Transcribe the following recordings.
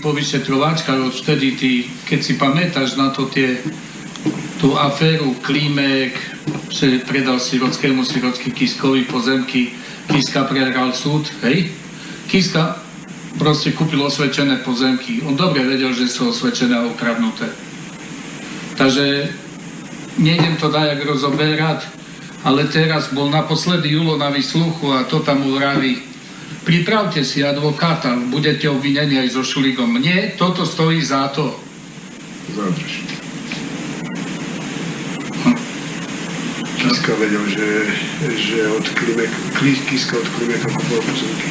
po vyšetrováčkach od vtedy, ty, keď si pamätáš na to tie, tú aféru Klímek, že predal Sirockému Sirocký Kiskovi pozemky, Kiska prehral súd, hej? Kiska proste kúpil osvedčené pozemky. On dobre vedel, že sú osvedčené a ukradnuté. Takže nejdem to dajak rozoberať, ale teraz bol naposledy Julo na vysluchu a to tam uraví. Pripravte si advokáta, budete obvinení aj so Šuligom. Mne toto stojí za to. Zadrž. Kiska vedel, že, že od Klimek, Kli- Kiska od Klimeka kupoval pozemky.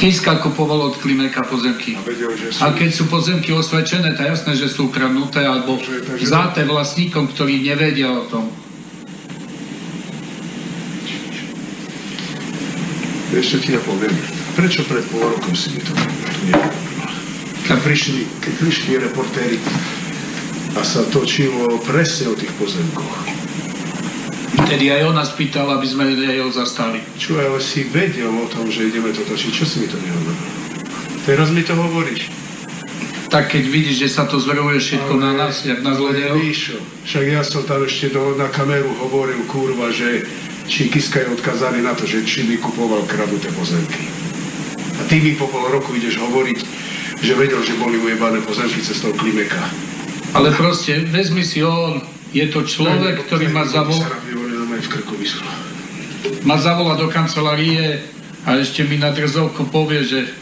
Kiska kupoval od Klimeka pozemky. A vedel, že sú... A keď sú pozemky osvedčené, to je jasné, že sú ukradnuté alebo Takže- takže- vzaté vlastníkom, ktorí nevedia o tom. Ešte ti napoviem. Prečo pred pol rokom si mi to nehovorila? Keď prišli, keď prišli reportéri a sa točilo presne o tých pozemkoch. Vtedy aj ona spýtala, aby sme jej ho zastali. Čo, ale si vedel o tom, že ideme to točiť. Čo si mi to nehovoril? Teraz mi to hovoríš. Tak keď vidíš, že sa to zveruje všetko na nás, jak na ale zlodejov, Víš, však ja som tam ešte do, na kameru hovoril, kurva, že či Kiska je odkazaný na to, že či by kupoval kraduté pozemky. Ty mi po pol roku ideš hovoriť, že vedel, že boli ujebané pozemky cestou Klimeka. ale proste vezmi si on, je to človek, ktorý ma vyschlo. ma zavolá do kancelárie a ešte mi na drzovku povie, že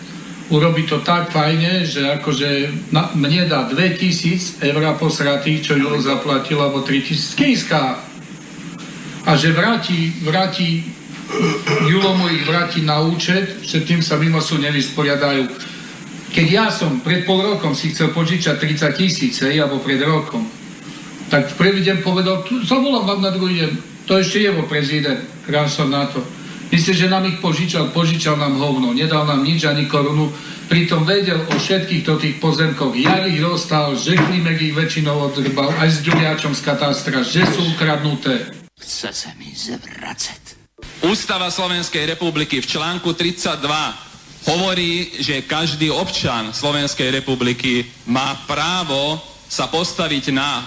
urobí to tak fajne, že akože na, mne dá 2000 eur posratých, čo Julo zaplatil, alebo 3000 Kiska. A že vráti, vráti, Julo mu vráti na účet, že tým sa mimo sú nevysporiadajú. Keď ja som pred pol rokom si chcel požičať 30 tisíc, hej, alebo pred rokom, tak v prvý deň povedal, zavolám vám na druhý deň. To ešte je vo prezident, hrám som na to. Myslíš, že nám ich požičal? Požičal nám hovno, nedal nám nič ani korunu. Pritom vedel o všetkých to tých pozemkoch. Ja ich dostal, že Klimek ich väčšinou odrbal, aj s Ďuriačom z katastra, že sú ukradnuté. Chce sa mi zvracať. Ústava Slovenskej republiky v článku 32 hovorí, že každý občan Slovenskej republiky má právo sa postaviť na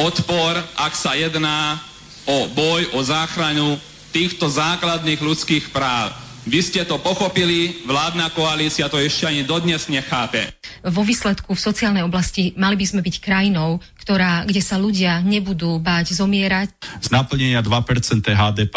odpor, ak sa jedná o boj, o záchranu týchto základných ľudských práv. Vy ste to pochopili, vládna koalícia to ešte ani dodnes nechápe. vo výsledku v sociálnej oblasti mali by sme byť krajinou, ktorá, kde sa ľudia nebudú báť zomierať. z naplnenia 2% HDP.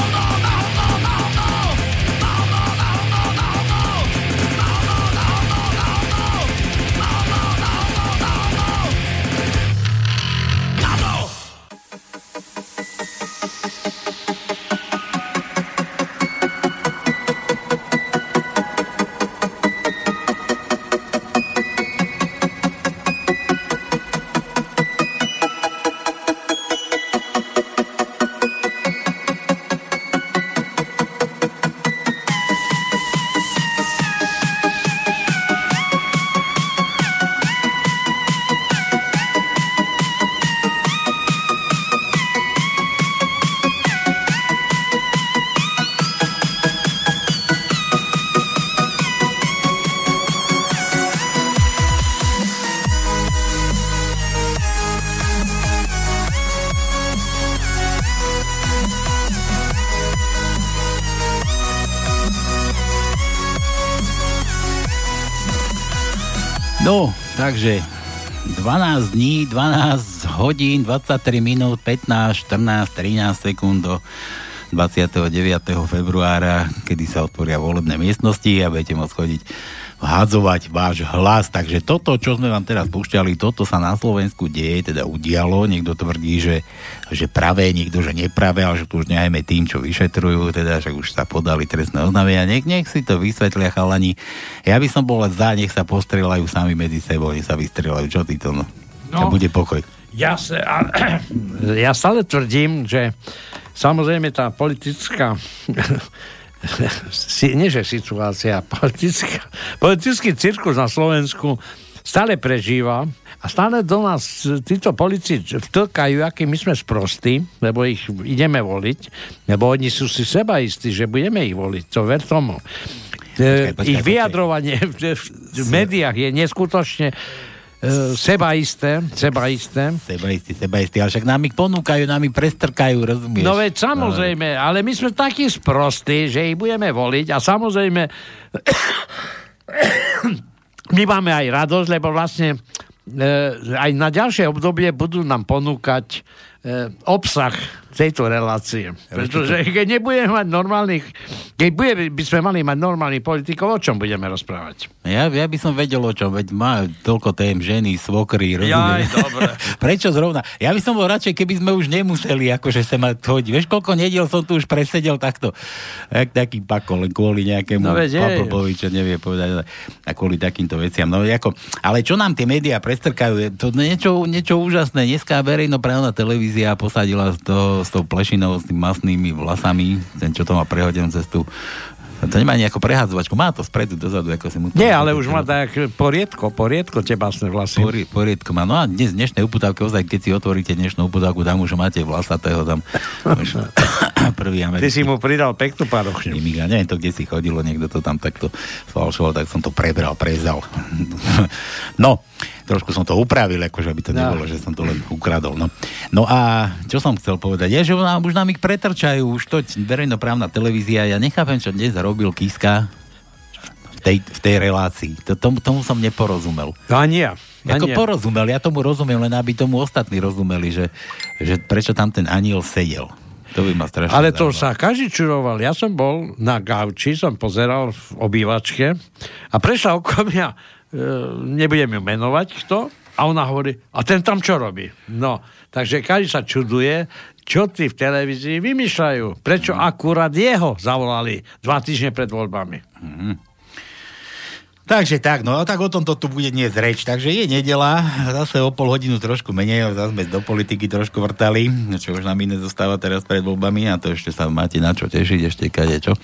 Na hovno, takže 12 dní, 12 hodín, 23 minút, 15, 14, 13 sekúnd do 29. februára, kedy sa otvoria volebné miestnosti a budete môcť chodiť hádzovať váš hlas. Takže toto, čo sme vám teraz púšťali, toto sa na Slovensku deje, teda udialo. Niekto tvrdí, že, že pravé, niekto, že nepravé, ale že tu už nehajme tým, čo vyšetrujú, teda, že už sa podali trestné oznámenia. Nech, nech si to vysvetlia chalani. Ja by som bol za, nech sa postrelajú sami medzi sebou, nech sa vystrelajú. Čo ty to, no? no. A bude pokoj. Ja, sa, ja stále tvrdím, že samozrejme tá politická si, nie že situácia, politická, politický cirkus na Slovensku stále prežíva a stále do nás títo polici vtlkajú, aký my sme sprostí, lebo ich ideme voliť, lebo oni sú si seba istí, že budeme ich voliť, to ver tomu. Počkaj, počkaj, ich vyjadrovanie v, v médiách je neskutočne Uh, sebaisté, sebaisté. Sebaistí, sebaistí, ale však nám ich ponúkajú, nám ich prestrkajú, rozumieš? No veď samozrejme, ale my sme takí sprostí, že ich budeme voliť a samozrejme my máme aj radosť, lebo vlastne uh, aj na ďalšie obdobie budú nám ponúkať obsah tejto relácie. Pretože keď nebudeme mať normálnych, keď bude, by sme mali mať normálnych politikov, o čom budeme rozprávať? Ja, ja by som vedel o čom, veď má toľko tém ženy, svokry, rozumiem. dobre. Prečo zrovna? Ja by som bol radšej, keby sme už nemuseli akože sa mať chodiť. Vieš, koľko nediel som tu už presedel takto, jak taký pakol, len kvôli nejakému no, Papopovi, čo nevie povedať, a kvôli takýmto veciam. No, ako, ale čo nám tie médiá prestrkajú, to niečo, niečo úžasné. Dneska verejnoprávna televízia posadila to s tou plešinou, s tými masnými vlasami, ten, čo to má prehodenú cestu, to nemá nejako prehádzovačku, má to spredu, dozadu, ako si mu to... Nie, ale už má tak poriedko, poriedko tie masné vlasy. Pori, poriedko má. No a dnes, dnešné uputávky, ozaj, keď si otvoríte dnešnú uputávku, tam už máte vlasatého, tam už prvý americký. Ty si mu pridal peknú parochňu. Ja neviem to, kde si chodilo, niekto to tam takto falšoval, tak som to prebral, prezal. no, trošku som to upravil, akože aby to no. nebolo, že som to len ukradol. No. no a čo som chcel povedať, je, že nám, už nám ich pretrčajú, už to verejnoprávna televízia, ja nechápem, čo dnes robil Kiska v tej, v tej relácii. To, tomu, tomu som neporozumel. No ani ja. Ako porozumel, ja tomu rozumiem, len aby tomu ostatní rozumeli, že, že prečo tam ten aniel sedel. To by ma strašne Ale to sa každý čuroval. Ja som bol na gauči, som pozeral v obývačke a prešla okolo mňa nebudem ju menovať kto, a ona hovorí, a ten tam čo robí? No, takže každý sa čuduje, čo tí v televízii vymýšľajú. Prečo akurát jeho zavolali dva týždne pred voľbami? Mm-hmm. Takže tak, no tak o tom to tu bude dnes reč. Takže je nedela, zase o pol hodinu trošku menej, zase sme do politiky trošku vrtali, čo už nám iné zostáva teraz pred voľbami a to ešte sa máte na čo tešiť, ešte kade čo.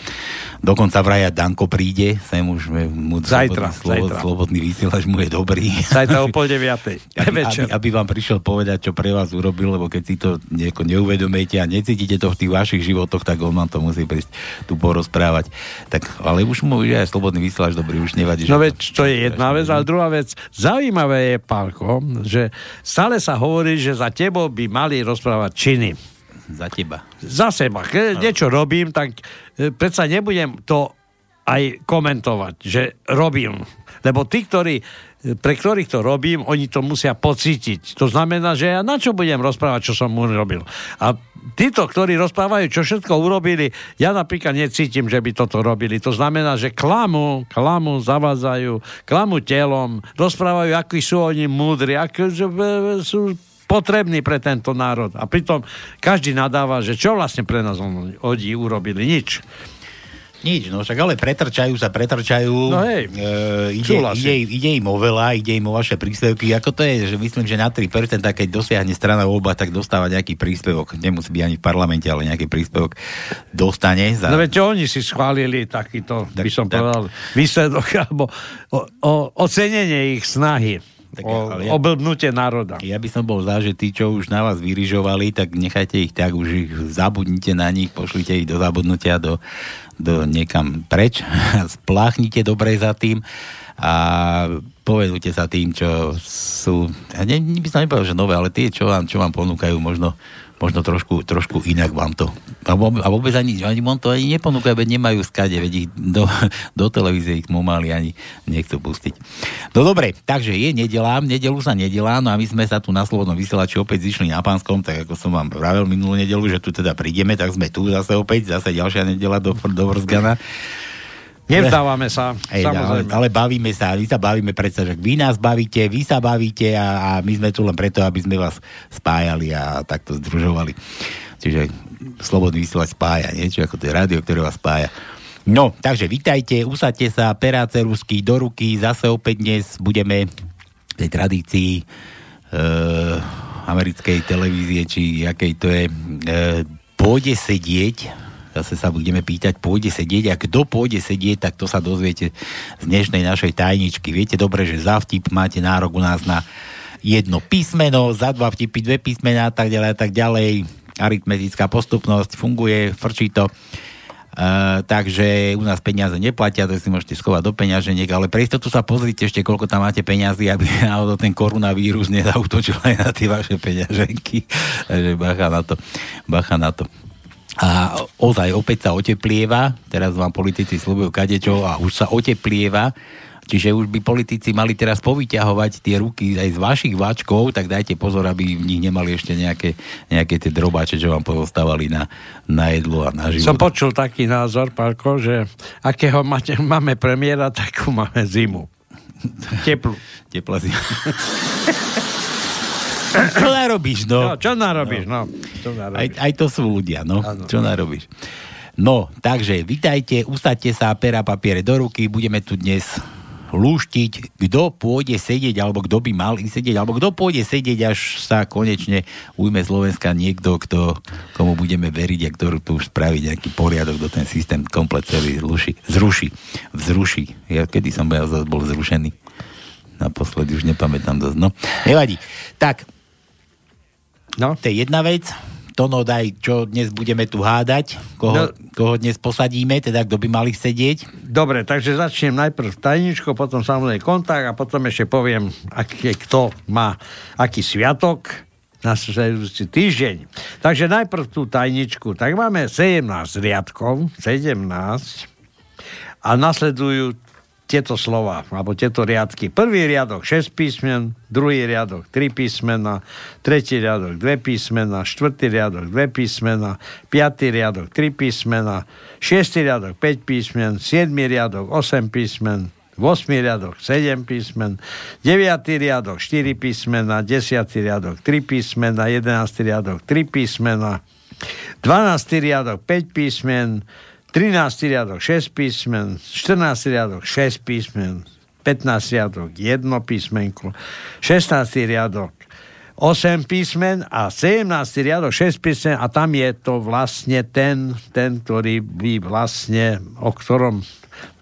Dokonca vraja Danko príde, sem už mu zajtra, slobodný, zajtra. slobodný vysielač mu je dobrý. Zajtra o pol deviatej. aby, aby, aby, vám prišiel povedať, čo pre vás urobil, lebo keď si to nieko neuvedomujete a necítite to v tých vašich životoch, tak on vám to musí prísť tu porozprávať. Tak, ale už mu je aj slobodný vysielač dobrý, už nevadí, No veď, to je jedna vec, ale druhá vec, zaujímavé je, Pálko, že stále sa hovorí, že za tebou by mali rozprávať činy. Za teba. Za seba. Keď no. niečo robím, tak e, predsa nebudem to aj komentovať, že robím. Lebo tí, ktorí pre ktorých to robím, oni to musia pocítiť. To znamená, že ja na čo budem rozprávať, čo som mu robil. A títo, ktorí rozprávajú, čo všetko urobili, ja napríklad necítim, že by toto robili. To znamená, že klamu, klamu zavádzajú, klamu telom, rozprávajú, akí sú oni múdri, akí sú potrební pre tento národ. A pritom každý nadáva, že čo vlastne pre nás oni urobili? Nič. Nič, no však ale pretrčajú sa, pretrčajú. No hej, e, ide, ide, ide im o veľa, ide im o vaše príspevky. Ako to je, že myslím, že na 3%, keď dosiahne strana voľba, tak dostáva nejaký príspevok. Nemusí byť ani v parlamente, ale nejaký príspevok dostane. Za... No veď oni si schválili takýto, tak, by som tak, povedal, výsledok, alebo o, o, ocenenie ich snahy. Tak, o, ja, oblbnutie národa. Ja by som bol za, že tí, čo už na vás vyrižovali, tak nechajte ich tak, už ich zabudnite na nich, pošlite ich do zabudnutia, do, do niekam preč, spláchnite dobre za tým a povedujte sa tým, čo sú, ja ne, by som nepovedal, že nové, ale tie, čo vám, čo vám ponúkajú možno možno trošku, trošku inak vám to. A vôbec, ani, ani on to ani neponúka, veď nemajú skade, veď ich do, do televízie ich momali ani nechcú pustiť. No dobre, takže je nedela, nedelu sa nedelá, no a my sme sa tu na Slobodnom vysielači opäť zišli na Pánskom, tak ako som vám vravel minulú nedelu, že tu teda prídeme, tak sme tu zase opäť, zase ďalšia nedela do, do Vrzgana. Nevzdávame sa, Ej, ale, samozrejme. ale bavíme sa, my sa bavíme predsa, že vy nás bavíte, vy sa bavíte a, a my sme tu len preto, aby sme vás spájali a takto združovali. Čiže slobodný vysielať spája, niečo ako to je rádio, ktoré vás spája. No, takže vítajte, usadte sa, peráce rusky do ruky, zase opäť dnes budeme v tej tradícii e, americkej televízie, či akej to je, e, pôjde sedieť zase sa budeme pýtať, pôjde sedieť a kto pôjde sedieť, tak to sa dozviete z dnešnej našej tajničky. Viete dobre, že za vtip máte nárok u nás na jedno písmeno, za dva vtipy dve písmená a tak ďalej a tak ďalej. Aritmetická postupnosť funguje, frčí to. Uh, takže u nás peniaze neplatia, to si môžete schovať do peňaženiek, ale pre istotu sa pozrite ešte, koľko tam máte peňazí, aby náhodou ten koronavírus nezautočil aj na tie vaše peňaženky. Takže bacha na to. Bacha na to. A ozaj opäť sa oteplieva, teraz vám politici slúbujú kadečo a už sa oteplieva, čiže už by politici mali teraz povyťahovať tie ruky aj z vašich váčkov, tak dajte pozor, aby v nich nemali ešte nejaké, nejaké tie drobáče, čo vám pozostávali na, na jedlo a na život. Som počul taký názor, Pálko, že akého máte, máme premiéra, takú máme zimu. Teplú. Teplá zima. čo narobíš, no? no čo narobíš, no. Čo narobíš? Aj, aj to sú ľudia, no. Ano. Čo narobíš? No, takže vitajte, usadte sa, pera, papiere do ruky, budeme tu dnes lúštiť, kto pôjde sedieť, alebo kto by mal ísť sedieť, alebo kto pôjde sedieť, až sa konečne ujme Slovenska niekto, kto, komu budeme veriť a ktorú tu už spraví nejaký poriadok, do ten systém komplet celý zruší, zruší, vzruší. Ja kedy som bol, bol zrušený? Naposledy už nepamätám dosť. No, nevadí. Tak, No. To je jedna vec. Tono, daj, čo dnes budeme tu hádať, koho, no. koho dnes posadíme, teda kto by mali sedieť. Dobre, takže začnem najprv tajničko, potom samozrejme kontakt a potom ešte poviem, aký, kto má aký sviatok na sledujúci týždeň. Takže najprv tú tajničku. Tak máme 17 riadkov, 17 a nasledujú tieto slova, alebo tieto riadky. Prvý riadok 6 písmen, druhý riadok 3 písmena, tretí riadok 2 písmena, štvrtý riadok 2 písmena, piatý riadok 3 písmena, šiestý riadok 5 písmen, siedmy riadok 8 písmen, 8 riadok 7 písmen, 9. riadok 4 písmena, 10. riadok 3 písmena, 11. riadok 3 písmena, 12. riadok 5 písmen, 13. riadok 6 písmen, 14. riadok 6 písmen, 15. riadok 1 písmenko, 16. riadok 8 písmen a 17. riadok 6 písmen a tam je to vlastne ten, ten ktorý by vlastne, o ktorom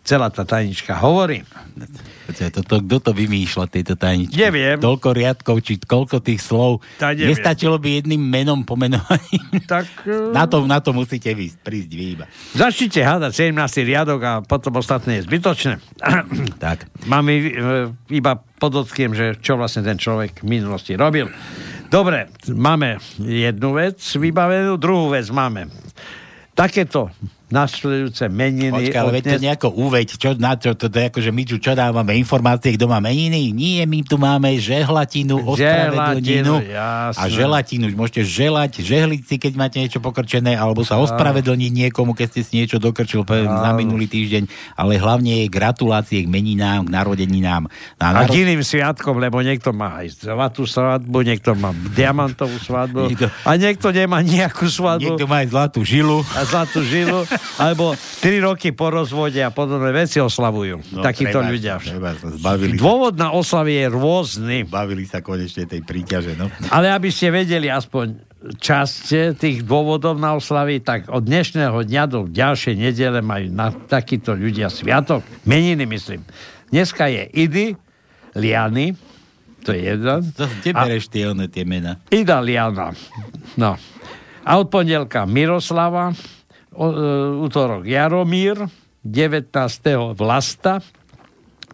celá tá tajnička hovorí. Toto, kto to vymýšľa, tieto tajničky? Neviem. Toľko riadkov, či koľko tých slov. Tak neviem. Nestačilo by jedným menom pomenovaním? Tak... na, to, na to musíte vysť, prísť vy iba. Začnite hádať 17. riadok a potom ostatné je zbytočné. tak. Mám e, iba podotkiem, že čo vlastne ten človek v minulosti robil. Dobre, máme jednu vec vybavenú, druhú vec máme. Takéto nasledujúce meniny. Počkaj, ale veď to nejako uveď, čo, na čo, to, to je ako, že my tu čo dávame informácie, kto má meniny? Nie, my tu máme žehlatinu, ospravedlninu a želatinu. Môžete želať, žehliť si, keď máte niečo pokrčené, alebo sa ospravedlniť niekomu, keď ste si niečo dokrčil za minulý týždeň, ale hlavne je gratulácie k meninám, k narodeninám. Na narod... A iným sviatkom, lebo niekto má aj zlatú svadbu, niekto má diamantovú svadbu niekto... a niekto nemá nejakú svadbu. Niekto má aj zlatú žilu. A zlatú žilu alebo 3 roky po rozvode a podobné veci oslavujú. No, Takíto treba, ľudia. Treba sa, Dôvod na oslavy je rôzny. Bavili sa konečne tej príťaže. No. Ale aby ste vedeli aspoň časť tých dôvodov na oslavy, tak od dnešného dňa do ďalšej nedele majú na takíto ľudia sviatok. Meniny, myslím. Dneska je Idy, Liany, to je jeden. To, kde bereš tie, one, tie mena? Ida Liana. No. A od pondelka Miroslava, útorok Jaromír, 19. Vlasta,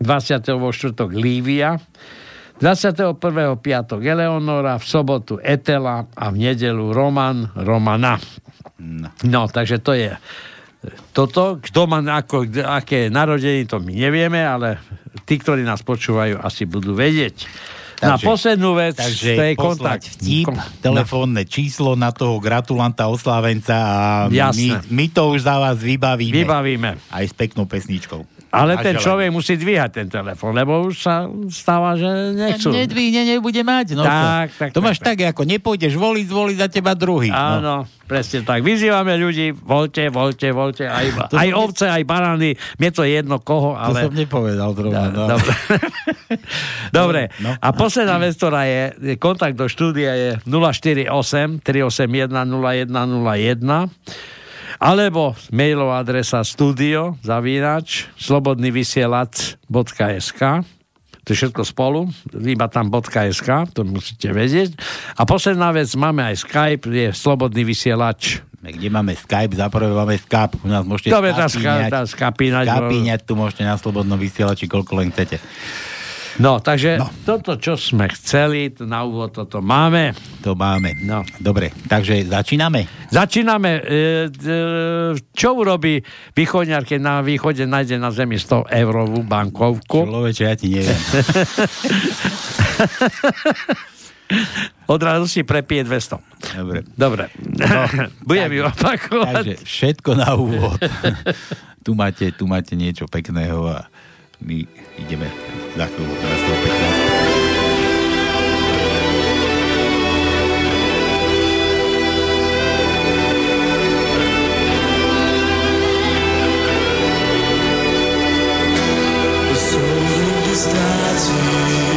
24. Lívia, 21. piatok Eleonora, v sobotu Etela a v nedelu Roman Romana. No, takže to je toto. Kto má ako, aké narodení, to my nevieme, ale tí, ktorí nás počúvajú, asi budú vedieť. Na Takže- poslednú vec, Takže to je kontakt. vtip, telefónne číslo na toho gratulanta, oslávenca a my, my to už za vás vybavíme. Vybavíme. Aj s peknou pesničkou. Ale ten človek musí dvíhať ten telefon, lebo už sa stáva, že nechcú. Nedvihne, nebude mať. No Tak, to, tak, to tak, máš tak, ako nepôjdeš voliť, zvolí za teba druhý. No. Áno, presne tak. Vyzývame ľudí, voľte, voľte, voľte, aj, To aj ovce, aj barány. Mne to je jedno koho, To ale... som nepovedal zrovna. No. Dobre. Dobre. No. A posledná vec, ktorá je, je kontakt do štúdia je 048 381 0101 alebo mailová adresa studio zavínač slobodnyvysielac.sk to je všetko spolu, iba tam .sk, to musíte vedieť. A posledná vec, máme aj Skype, je slobodný vysielač. Kde máme Skype, za prvé máme Skype, u nás môžete Dobre, skapíňať. tá. Skapíňať tu môžete na slobodnom vysielači, koľko len chcete. No, takže no. toto, čo sme chceli, to na úvod toto máme. To máme. No. Dobre, takže začíname. Začíname. E, e, čo urobí východňar, keď na východe nájde na zemi 100 eurovú bankovku? Človeče, ja ti neviem. Odrazu si prepije 200. Dobre. Dobre. No, Budem ju opakovať. Takže všetko na úvod. tu, máte, tu máte niečo pekného a my ideme za chvíľu na 115. Soudy ztrácím,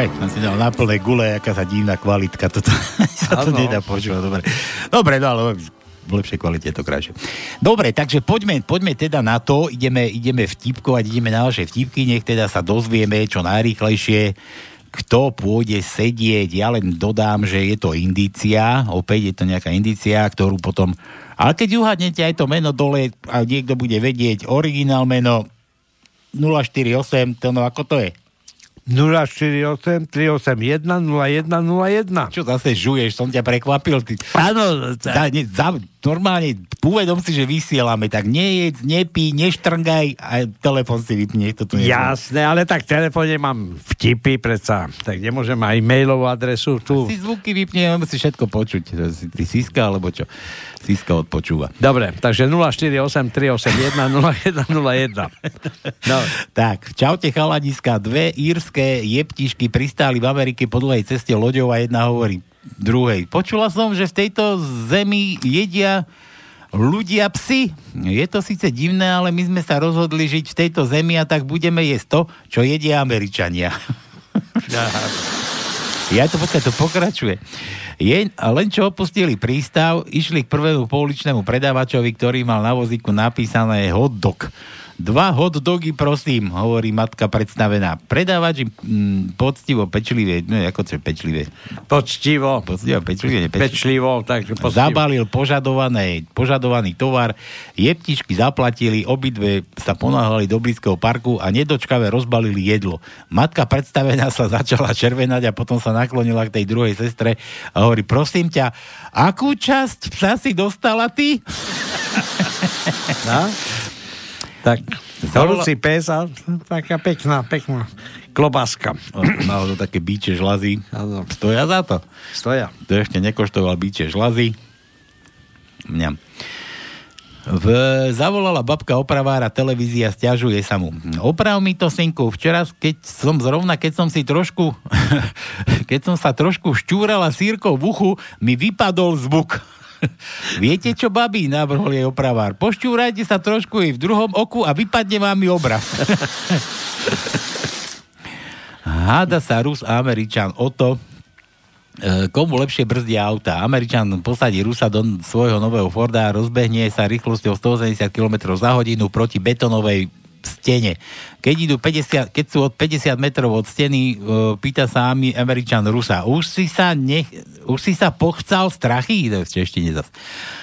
Pek, som si dal na plné gule, aká sa divná kvalitka. Toto sa to nedá počúvať. Dobre, dobre no, ale v lepšej kvalite je to krajšie. Dobre, takže poďme, poďme teda na to, ideme, ideme vtipkovať, ideme na vaše vtipky, nech teda sa dozvieme čo najrýchlejšie, kto pôjde sedieť. Ja len dodám, že je to indícia, opäť je to nejaká indícia, ktorú potom... Ale keď uhadnete aj to meno dole a niekto bude vedieť originál meno 048, to no ako to je? 048 381 0101. Čo zase žuješ, som ťa prekvapil. Ty. Áno, Za, ne, za, normálne, uvedom si, že vysielame, tak nejedz, nepí, neštrngaj a telefon si vypni. To tu nie je. Jasné, ale tak v telefóne mám vtipy predsa, tak nemôžem aj mailovú adresu tu. Si zvuky vypni, musí všetko počuť. Si Ty Siska, alebo čo? Siska odpočúva. Dobre, takže 048 381 0101. No, Tak, čaute chaladiska, dve írske jeptišky pristáli v Amerike po dlhej ceste loďou a jedna hovorí druhej. Počula som, že v tejto zemi jedia ľudia psy. Je to síce divné, ale my sme sa rozhodli žiť v tejto zemi a tak budeme jesť to, čo jedia Američania. Ja to počkaj, to pokračuje. Je, len čo opustili prístav, išli k prvému pouličnému predávačovi, ktorý mal na vozíku napísané hot dog. Dva hot dogy, prosím, hovorí matka predstavená. Predávač im mm, poctivo, pečlivé, no ako to je pečlivé? poctivo, Poctivo, pečlivé, nepečlivé. pečlivo, takže poctivo. Zabalil požadované, požadovaný tovar, jeptišky zaplatili, obidve sa ponáhľali do blízkeho parku a nedočkavé rozbalili jedlo. Matka predstavená sa začala červenať a potom sa naklonila k tej druhej sestre a hovorí, prosím ťa, akú časť psa si dostala ty? No? Tak, horúci pes a taká pekná, pekná klobáska. Malo to také bíče žlazy. Stoja za to. Stoja. To ešte nekoštoval bíče žlazy. Mňam. V, zavolala babka opravára televízia, stiažuje sa mu. Oprav mi to, synku, včera, keď som zrovna, keď som si trošku, keď som sa trošku šťúrala sírkou v uchu, mi vypadol zvuk. Viete čo, babi? Navrhol jej opravár. Pošťúrajte sa trošku i v druhom oku a vypadne vám i obraz. Háda sa Rus a Američan o to, e, komu lepšie brzdia auta. Američan posadí Rusa do svojho nového Forda a rozbehne sa rýchlosťou 180 km za hodinu proti betonovej stene. Keď, idú 50, keď sú od 50 metrov od steny, e, pýta sa mi Američan Rusa, už si sa, nech, už si sa pochcal strachy? To v češtine zas.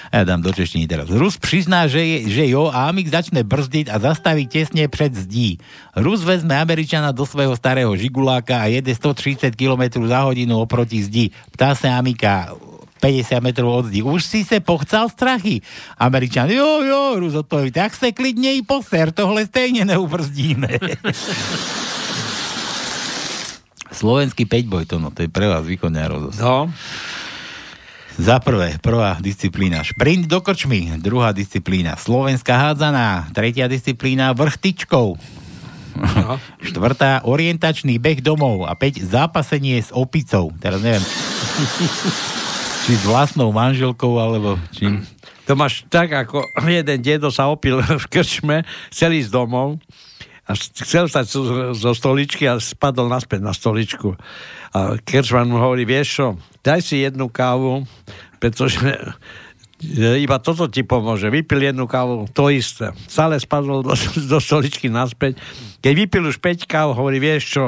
Ja dám do češtiny teraz. Rus prizná, že, je, že jo a Amik začne brzdiť a zastaví tesne pred zdí. Rus vezme Američana do svojho starého žiguláka a jede 130 km za hodinu oproti zdi. Ptá sa Amika, 50 metrov od zdi. Už si se pochcal strachy. Američan, jo, jo, Rus odpoví, tak se klidne i poser, tohle stejne neubrzdíme. Slovenský 5 boj, to no, to je pre vás východňárov zase. No. Za prvé, prvá disciplína šprint do krčmy, druhá disciplína slovenská hádzaná, tretia disciplína vrch tyčkou, no. štvrtá orientačný beh domov a 5 zápasenie s opicou. Teraz neviem, či s vlastnou manželkou, alebo čím. To máš tak, ako jeden dedo sa opil v krčme, chcel ísť domov a chcel stať zo stoličky a spadol naspäť na stoličku. A Kerčman mu hovorí, vieš čo, daj si jednu kávu, pretože iba toto ti pomôže. Vypil jednu kávu, to isté. Stále spadol do, do stoličky naspäť. Keď vypil už 5 káv, hovorí, vieš čo,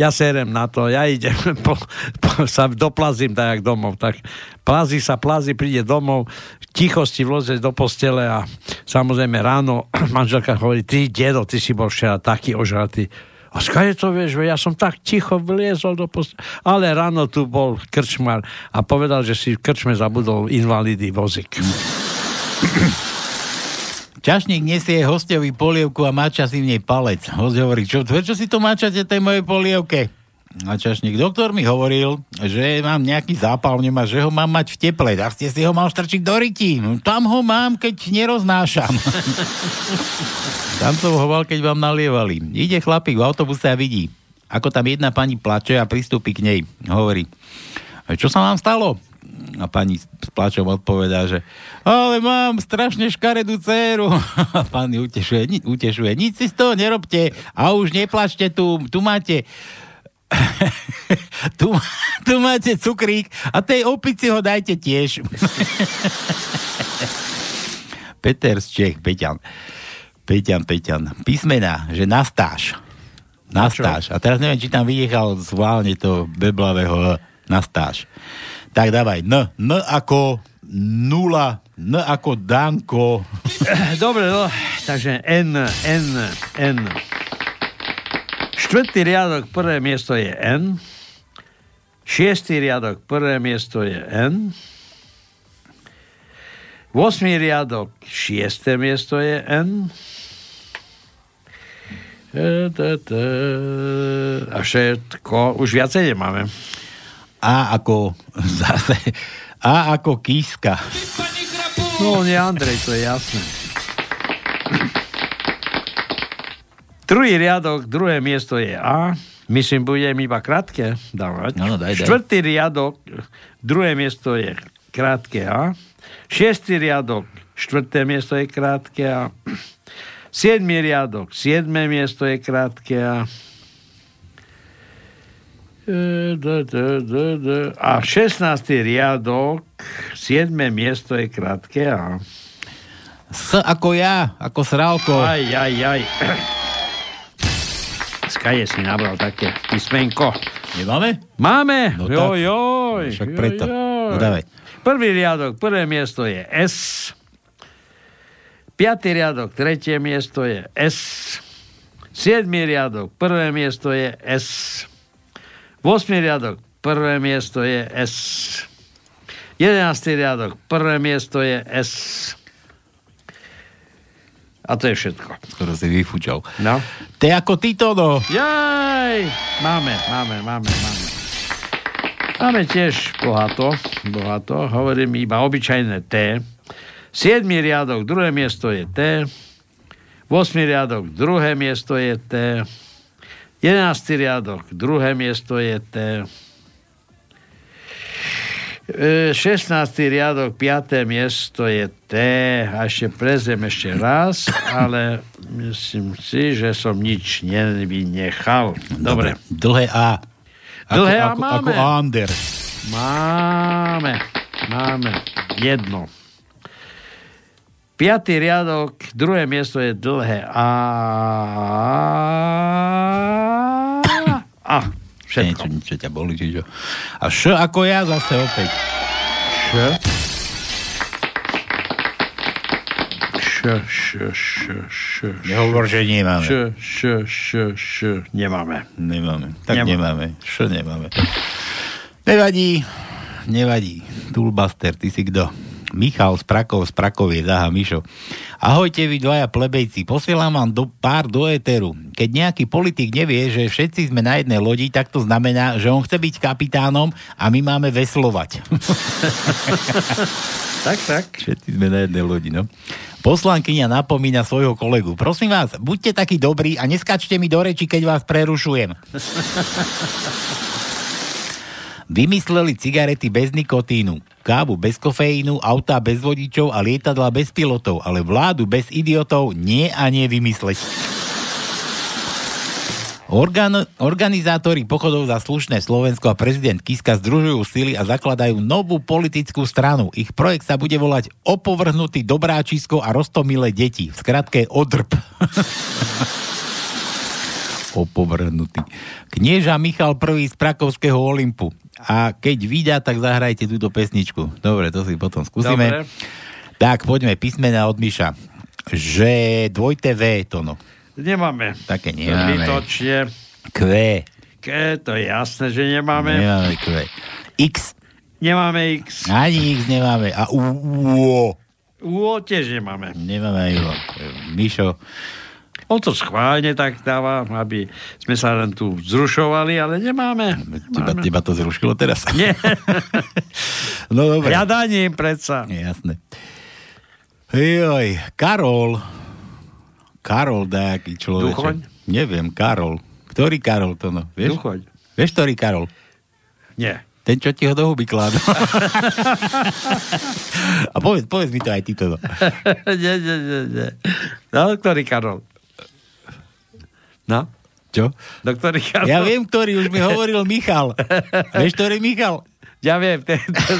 ja serem na to, ja idem, po, po, sa doplazím tak jak domov. Tak plazí sa, plazí, príde domov, v tichosti vloze do postele a samozrejme ráno manželka hovorí, ty dedo, ty si bol včera taký ožratý. A skade to vieš, ja som tak ticho vliezol do post... Ale ráno tu bol krčmar a povedal, že si v krčme zabudol invalidý vozík. Čašník nesie hostovi polievku a máča si v nej palec. Host hovorí, čo, čo si to máčate tej mojej polievke? A čašník, doktor mi hovoril, že mám nejaký zápal v ňom a že ho mám mať v teple. Tak ste si ho mal strčiť do ryti. No, tam ho mám, keď neroznášam. tam som ho mal, keď vám nalievali. Ide chlapík v autobuse a vidí, ako tam jedna pani plače a pristúpi k nej. Hovorí, čo sa vám stalo? A pani s plačom odpovedá, že ale mám strašne škaredú dceru. A pani utešuje, ni, utešuje, nič si z toho nerobte a už neplačte tu, tu máte tu, tu máte cukrík a tej opici ho dajte tiež. Peter z Čech, Peťan. Peťan, Peťan. Písmena, že nastáš. Nastáš. A teraz neviem, či tam vynechal zválne to beblavého nastáš. Tak dávaj. N. N ako nula. N ako Danko. Dobre, no. Takže N, N, N. Štvrtý riadok, prvé miesto je N. Šiestý riadok, prvé miesto je N. Vosmý riadok, šiesté miesto je N. A všetko, už viacej nemáme. A ako zase, A ako kíska. No, nie Andrej, to je jasné. Druhý riadok, druhé miesto je A. Myslím, budem iba krátke dávať. No, no, daj, daj. Štvrtý riadok, druhé miesto je krátke A. Šiestý riadok, štvrté miesto je krátke A. Siedmý riadok, siedme miesto je krátke A. A 16. riadok, 7. miesto je krátke A. S ako ja, ako srálko. Aj, aj, aj. Skade si nabral také písmenko. Nemáme? Máme. No joj, tak. joj, Však joj, preto. joj. No dávaj. Prvý riadok, prvé miesto je S. Piatý riadok, tretie miesto je S. Siedmý riadok, prvé miesto je S. Vosmý riadok, prvé miesto je S. Jedenáctý riadok, prvé miesto je S. A to je všetko. Skoro si vyfúčal. No. To je ako ty to, no. Jaj! Máme, máme, máme, máme. Máme tiež bohato, bohato. Hovorím iba obyčajné T. 7. riadok, druhé miesto je T. 8. riadok, druhé miesto je T. 11. riadok, druhé miesto je T. E, 16. riadok, 5. miesto je T. A ešte prezem ešte raz, ale myslím si, že som nič nevynechal. Dobre. Dlhé A. Dlhé A ako, máme. Ako Ander. Máme, máme jedno. Piatý riadok, druhé miesto je dlhé A. A. Všetko. Niečo, ťa boli, či čo. A Š ako ja zase opäť. Š. Š, š, š, š, š. Nehovor, že nemáme. Š, š, š, š. Nemáme. Nemáme. Tak Nemá- nemáme. Š nemáme. Nevadí. Nevadí. Toolbuster, ty si kto? Michal z Prakov, z Prakovie, Zaha Mišo. Ahojte vy dvaja plebejci, posielam vám do, pár do éteru. Keď nejaký politik nevie, že všetci sme na jednej lodi, tak to znamená, že on chce byť kapitánom a my máme veslovať. tak, tak. Všetci sme na jednej lodi, no. Poslankyňa napomína svojho kolegu. Prosím vás, buďte takí dobrí a neskačte mi do reči, keď vás prerušujem. Vymysleli cigarety bez nikotínu, kávu bez kofeínu, autá bez vodičov a lietadla bez pilotov, ale vládu bez idiotov nie a nie vymysleť. Organ, organizátori pochodov za slušné Slovensko a prezident Kiska združujú sily a zakladajú novú politickú stranu. Ich projekt sa bude volať Opovrhnutý dobráčisko a roztomilé deti. V skratke ODRP. Opovrhnutý. Knieža Michal I z Prakovského Olympu. A keď vidia, tak zahrajte túto pesničku. Dobre, to si potom skúsime. Dobre. Tak, poďme, písmena od Miša. Že dvojte V, to no. Nemáme. Také nemáme. Zbytočne. Q. K, to je jasné, že nemáme. Nemáme Q. X. Nemáme X. Ani X nemáme. A U. U. U tiež nemáme. Nemáme U. Mišo. On to schválne tak dáva, aby sme sa len tu zrušovali, ale nemáme. Teba, teba to zrušilo teraz? Nie. no dobre. Hľadaním predsa. Jasné. Joj, Karol. Karol nejaký človek. Duchoň? Neviem, Karol. Ktorý Karol to no? Vieš? Duchoň. Vieš, ktorý Karol? Nie. Ten, čo ti ho do huby kládol. A povedz, povedz mi to aj ty to. No. nie, nie, nie, nie. No, ktorý Karol? No? Čo? Ktorý Karol? Ja viem, ktorý, už mi hovoril Michal. Vieš, ktorý Michal? Ja viem. Ten, ten,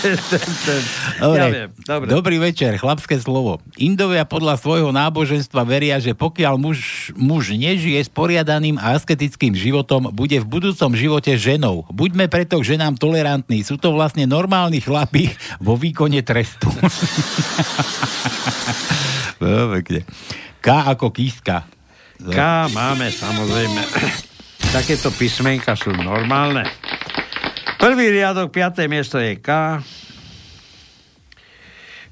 ten, ten, ten. Dobre. Ja viem. Dobre. Dobrý večer, chlapské slovo. Indovia podľa svojho náboženstva veria, že pokiaľ muž, muž nežije s poriadaným a asketickým životom, bude v budúcom živote ženou. Buďme preto k ženám tolerantní. Sú to vlastne normálni chlapi vo výkone trestu. no, pekne. K ako kíska. K máme, samozrejme. Takéto písmenka sú normálne. Prvý riadok, piaté miesto je K.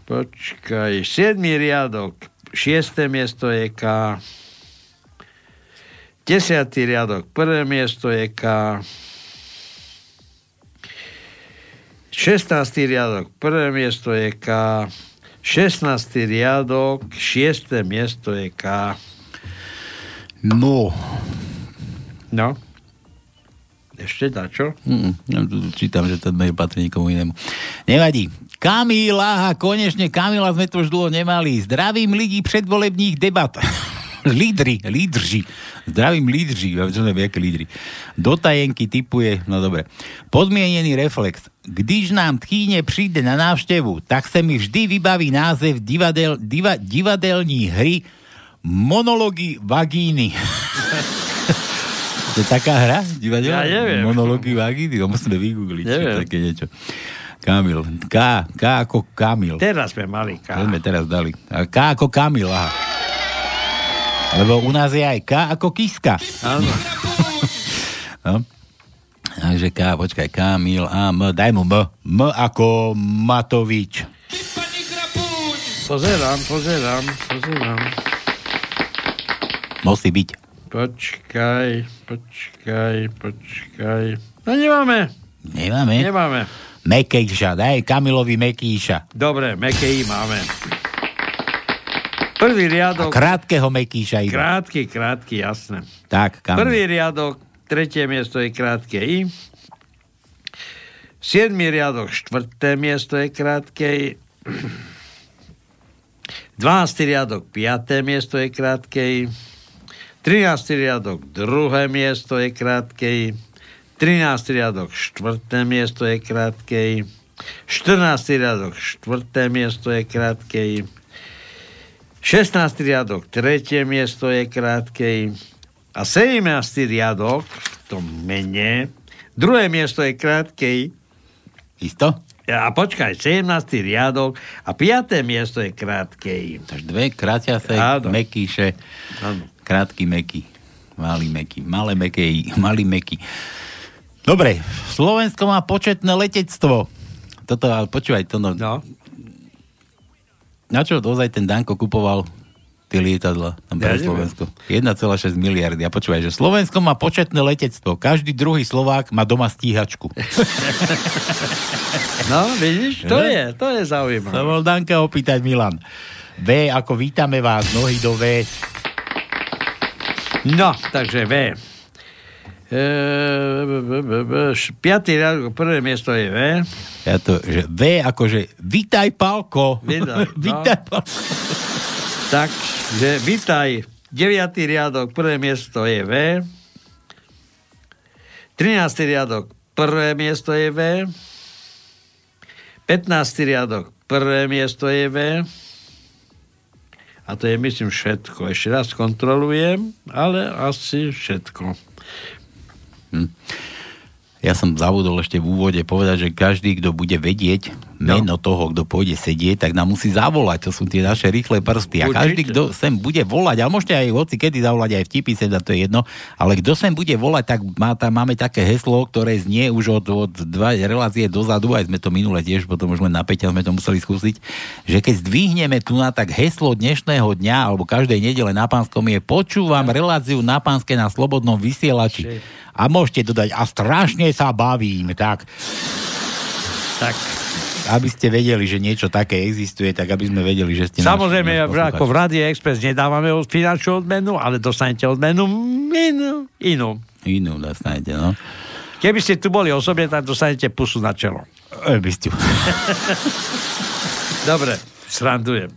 Počkaj, siedmý riadok, šiesté miesto je K. Desiatý riadok, prvé miesto je K. 16. riadok, prvé miesto je K. 16. riadok, 6. miesto je K. No. No. Ešte dačo? Mm, ja tu čítam, že ten mail patrí nikomu inému. Nevadí. Kamila, a konečne Kamila sme tu už dlho nemali. Zdravím ľudí predvolebných debat. lídry, lídrži. Zdravím lídrži, ja čo neviem, aké lídry. Do tajenky typuje, no dobre. Podmienený reflex. Když nám tchýne príde na návštevu, tak sa mi vždy vybaví název divadel, diva, divadelní hry Monology vagíny. to je taká hra? Divadel? Ja neviem. Monology vagíny, to musíme vygoogliť. Neviem. Také niečo. Kamil. K, K ako Kamil. Teraz sme mali To K. sme teraz dali. K ako Kamil, aha. Lebo u nás je aj K ako Kiska. Áno. No. Takže K, počkaj, Kamil, A, M, daj mu M. M ako Matovič. Pozerám, pozerám, pozerám. Musí byť. Počkaj, počkaj, počkaj. No nemáme. Nemáme? Nemáme. Mekejša, daj Kamilovi Mekíša. Dobre, Mekej máme. Prvý riadok. Krátkeho Mekíša iba. Krátky, krátky, jasné. Tak, Kamil. Prvý riadok, tretie miesto je krátke I. Siedmý riadok, štvrté miesto je krátke I. 12. riadok, 5. miesto je krátke I. 13. riadok, druhé miesto je krátke I. 13. riadok, štvrté miesto je krátke I. 14. riadok, štvrté miesto je krátke I. 16. riadok, tretie miesto je krátke I. A 17. riadok, v tom mene, druhé miesto je krátke I. Isto? A počkaj, 17. riadok a 5. miesto je krátke I. Takže dve kráťase, Áno. mekíše, Áno. krátky meky, malý meky, malé meké, malý meky. Dobre, Slovensko má početné letectvo. Toto, ale počúvaj, to no. no. Na čo dozaj ten Danko kupoval tie lietadla tam pre Ja. Slovensko? 1,6 miliardy. A počúvaj, že Slovensko má početné letectvo. Každý druhý Slovák má doma stíhačku. No, vidíš, to je, to je zaujímavé. bol Danka opýtať Milan. V, ako vítame vás, nohy do V. No, takže V. E, Piatý riadok, prvé miesto je V. Ja to, že V, akože vítaj Palko. Vítaj, no. vítaj Palko. Takže vítaj. Deviatý riadok, prvé miesto je V. 13. riadok, prvé miesto je V. 15. riadok, prvé miesto je V. A to je, myslím, všetko. Ešte raz kontrolujem, ale asi všetko. Ja som zabudol ešte v úvode povedať, že každý, kto bude vedieť meno toho, kto pôjde sedieť, tak nám musí zavolať. To sú tie naše rýchle prsty. A Určite. každý, kto sem bude volať, ale môžete aj hoci kedy zavolať aj vtipy, sem, to je jedno, ale kto sem bude volať, tak má, tam máme také heslo, ktoré znie už od, od dva relácie dozadu, aj sme to minule tiež, potom už len na Peťa sme to museli skúsiť, že keď zdvihneme tu na tak heslo dnešného dňa alebo každej nedele na Pánskom je počúvam reláciu na Pánske na Slobodnom vysielači. A môžete dodať, a strašne sa bavím, tak. Tak. Aby ste vedeli, že niečo také existuje, tak aby sme vedeli, že ste Samozrejme, ako v Radie Express nedávame finančnú odmenu, ale dostanete odmenu inú. inú. Inú dostanete, no. Keby ste tu boli osobne, tak dostanete pusu na čelo. E, by ste... Dobre, srandujem.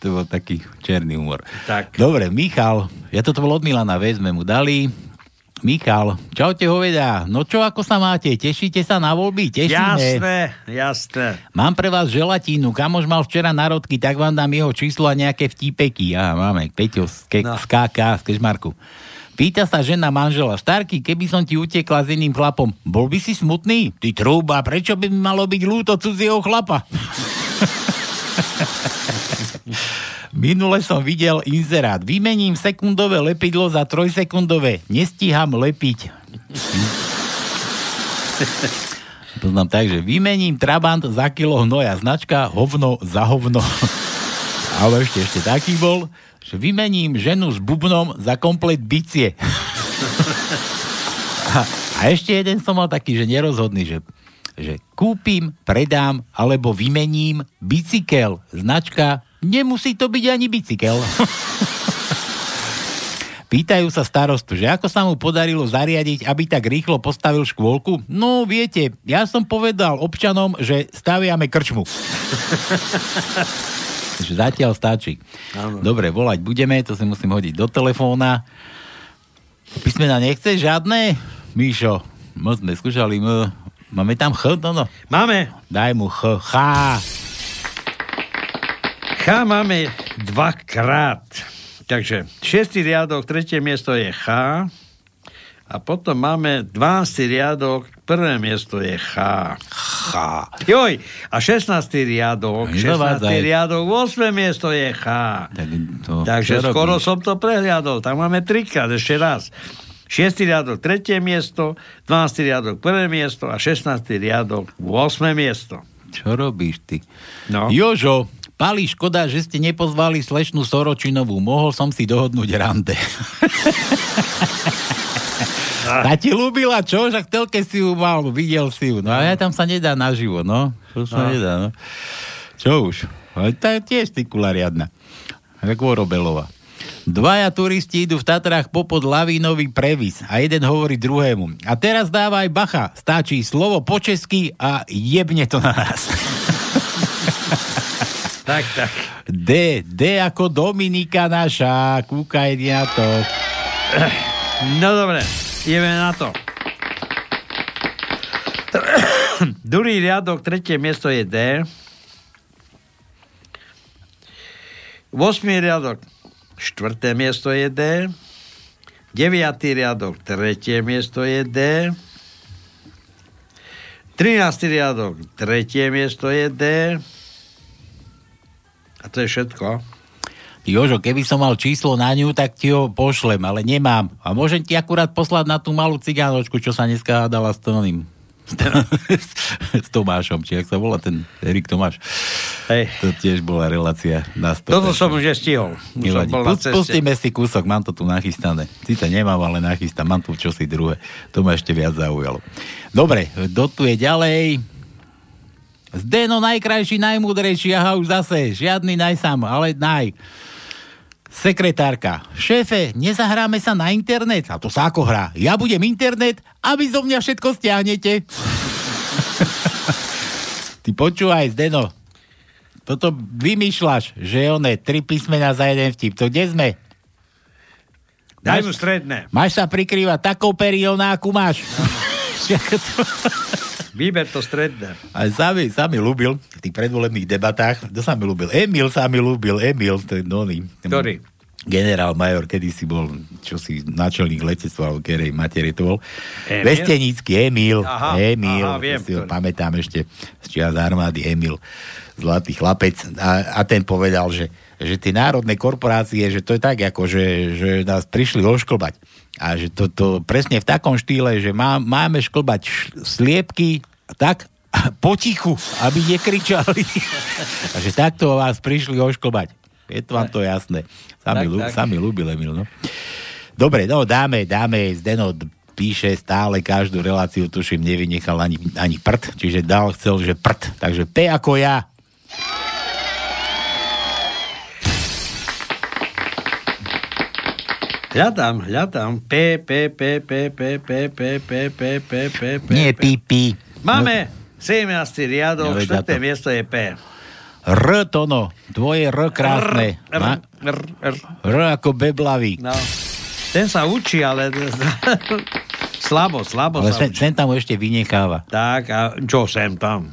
to bol taký černý humor. Tak. Dobre, Michal, ja toto bol od Milana, V sme mu dali. Michal, čaute hoveda. No čo, ako sa máte? Tešíte sa na voľby? Tešíme. Jasné, jasné. Mám pre vás želatínu. Kamož mal včera narodky, tak vám dám jeho číslo a nejaké vtípeky. Á, máme. Peťo z, ke- No. z KK, z Kežmarku. Pýta sa žena manžela, Starky, keby som ti utekla s iným chlapom, bol by si smutný? Ty trúba, prečo by mi malo byť ľúto cudzieho chlapa? Minule som videl inzerát. Vymením sekundové lepidlo za trojsekundové. Nestíham lepiť. Poznám tak, že vymením Trabant za kilo hnoja. Značka hovno za hovno. Ale ešte, ešte taký bol, že vymením ženu s bubnom za komplet bicie. A, a ešte jeden som mal taký, že nerozhodný, že, že kúpim, predám alebo vymením bicykel. Značka, nemusí to byť ani bicykel. Pýtajú sa starostu, že ako sa mu podarilo zariadiť, aby tak rýchlo postavil škôlku? No, viete, ja som povedal občanom, že staviame krčmu. Takže zatiaľ stačí. Áno. Dobre, volať budeme, to si musím hodiť do telefóna. Písmena nechce žiadne? Míšo, moc sme skúšali, m, máme tam Ch, no, no. Máme. Daj mu Ch, Ch. Ch máme dvakrát. Takže šiestý riadok, tretie miesto je Ch. A potom máme 12. riadok, prvé miesto je Ch. Ch. Joj, a 16. riadok, 16. Nezavádzaj. riadok, 8. miesto je Ch. Takže skoro som to prehliadol. Tam máme trikrát, ešte raz. 6. riadok, tretie miesto, 12. riadok, prvé miesto a 16. riadok, 8. miesto. Čo robíš ty? No. Jožo, Pali, škoda, že ste nepozvali slešnú Soročinovú. Mohol som si dohodnúť rande. Tá ti ľúbila, čo? Však v telke si ju mal, videl si ju. No a ja tam sa nedá naživo, no. To sa No. nedá, no. Čo už? Ale tá je tiež tykula riadna. Vorobelová. Dvaja turisti idú v Tatrách popod lavínový previs a jeden hovorí druhému. A teraz dávaj bacha, stačí slovo po česky a jebne to na nás. Tak, tak. D, D ako Dominika naša, kúkaj na to. No dobre, ideme na to. Druhý riadok, tretie miesto je D. Vosmý riadok, štvrté miesto je D. Deviatý riadok, tretie miesto je D. 13. riadok, tretie miesto je D. A to je všetko. Jožo, keby som mal číslo na ňu, tak ti ho pošlem, ale nemám. A môžem ti akurát poslať na tú malú cigánočku, čo sa dneska hádala s toným. s Tomášom, či ak sa volá ten Erik Tomáš. Hej. To tiež bola relácia na 100%. Toto som už stihol. Už som Nevadí. bol na Pust- ceste. Pustíme si kúsok, mám to tu nachystané. Síce nemám, ale nachystám. Mám tu čosi druhé. To ma ešte viac zaujalo. Dobre, dotuje ďalej. Zdeno najkrajší, najmúdrejší, aha už zase, žiadny najsam, ale naj. Sekretárka. Šéfe, nezahráme sa na internet? A to sa ako hrá? Ja budem internet a vy zo mňa všetko stiahnete. Ty počúvaj, Zdeno. Toto vymýšľaš, že oné tri písmena za jeden vtip. To kde sme? Daj mu stredné. Máš sa prikrývať takou periou, na akú máš. Výber to stredné. A sami, sami ľúbil v tých predvolebných debatách, to sa mi ľúbil. Emil sa mi ľúbil, Emil, to je nony. Ktorý? Generál major, kedy si bol, čo si, náčelník letectva, alebo kerej materie to bol. Emil? Vestenícky, Emil. Aha, Emil, aha, viem, si ho ktorý. pamätám ešte z čias armády, Emil. Zlatý chlapec. A, a ten povedal, že, že tie národné korporácie, že to je tak, ako že, že nás prišli ošklbať. A že to, to presne v takom štýle, že má, máme šklbať š- sliepky tak potichu, aby nekričali. a že takto vás prišli ošklbať. Je to vám to jasné. Sami, Tak, ľú, tak. sami ľúbil, Emil, no. Dobre, no dáme, dáme, Zdeno píše stále každú reláciu, tuším, nevynechal ani, ani prd, čiže dal, chcel, že prd. Takže P ako ja. Hľadám, hľadám. P, P, P, P, P, P, P, P, P, P, P, P. Nie pí, pí. Máme 17. riadok, No, veď 4. to. miesto je P. R, Tono, tvoje R krásne. R, R, R. R ako beblavý. No. Ten sa učí, ale slabo, slabo Ale sa sem, učí. sem tam ešte vynecháva. Tak, a čo sem tam?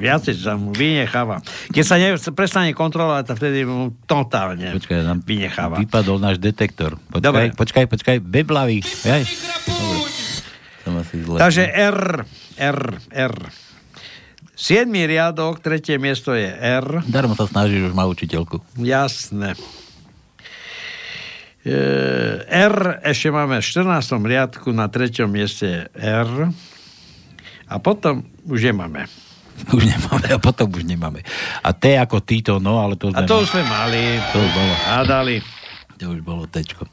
Viacej sa mu vynecháva. Keď sa ne, prestane kontrolovať, tak vtedy mu totálne Počkaj, nám vynecháva. vypadol náš detektor. Počkaj, Dobre. počkaj, počkaj, beblavý. Jaj. Takže R, R, R. 7. riadok, tretie miesto je R. Darmo sa snažíš, už má učiteľku. Jasné. E, R ešte máme v 14. riadku, na treťom mieste je R. A potom už nemáme. Už nemáme, a potom už nemáme. A T ako Tito, no, ale to A to už sme mali. To už bolo. Hádali. To už bolo tečko.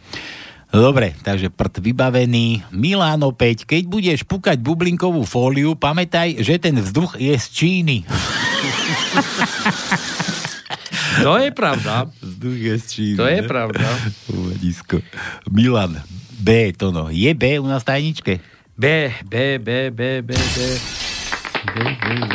Dobre, takže prd vybavený. Milán opäť, keď budeš pukať bublinkovú fóliu, pamätaj, že ten vzduch je z Číny. To je pravda. Vzduch je z Číny. To je ne? pravda. Uvedisko. Milan, B, to no. Je B u nás tajničke? B, B, B, B, B, B. B, B.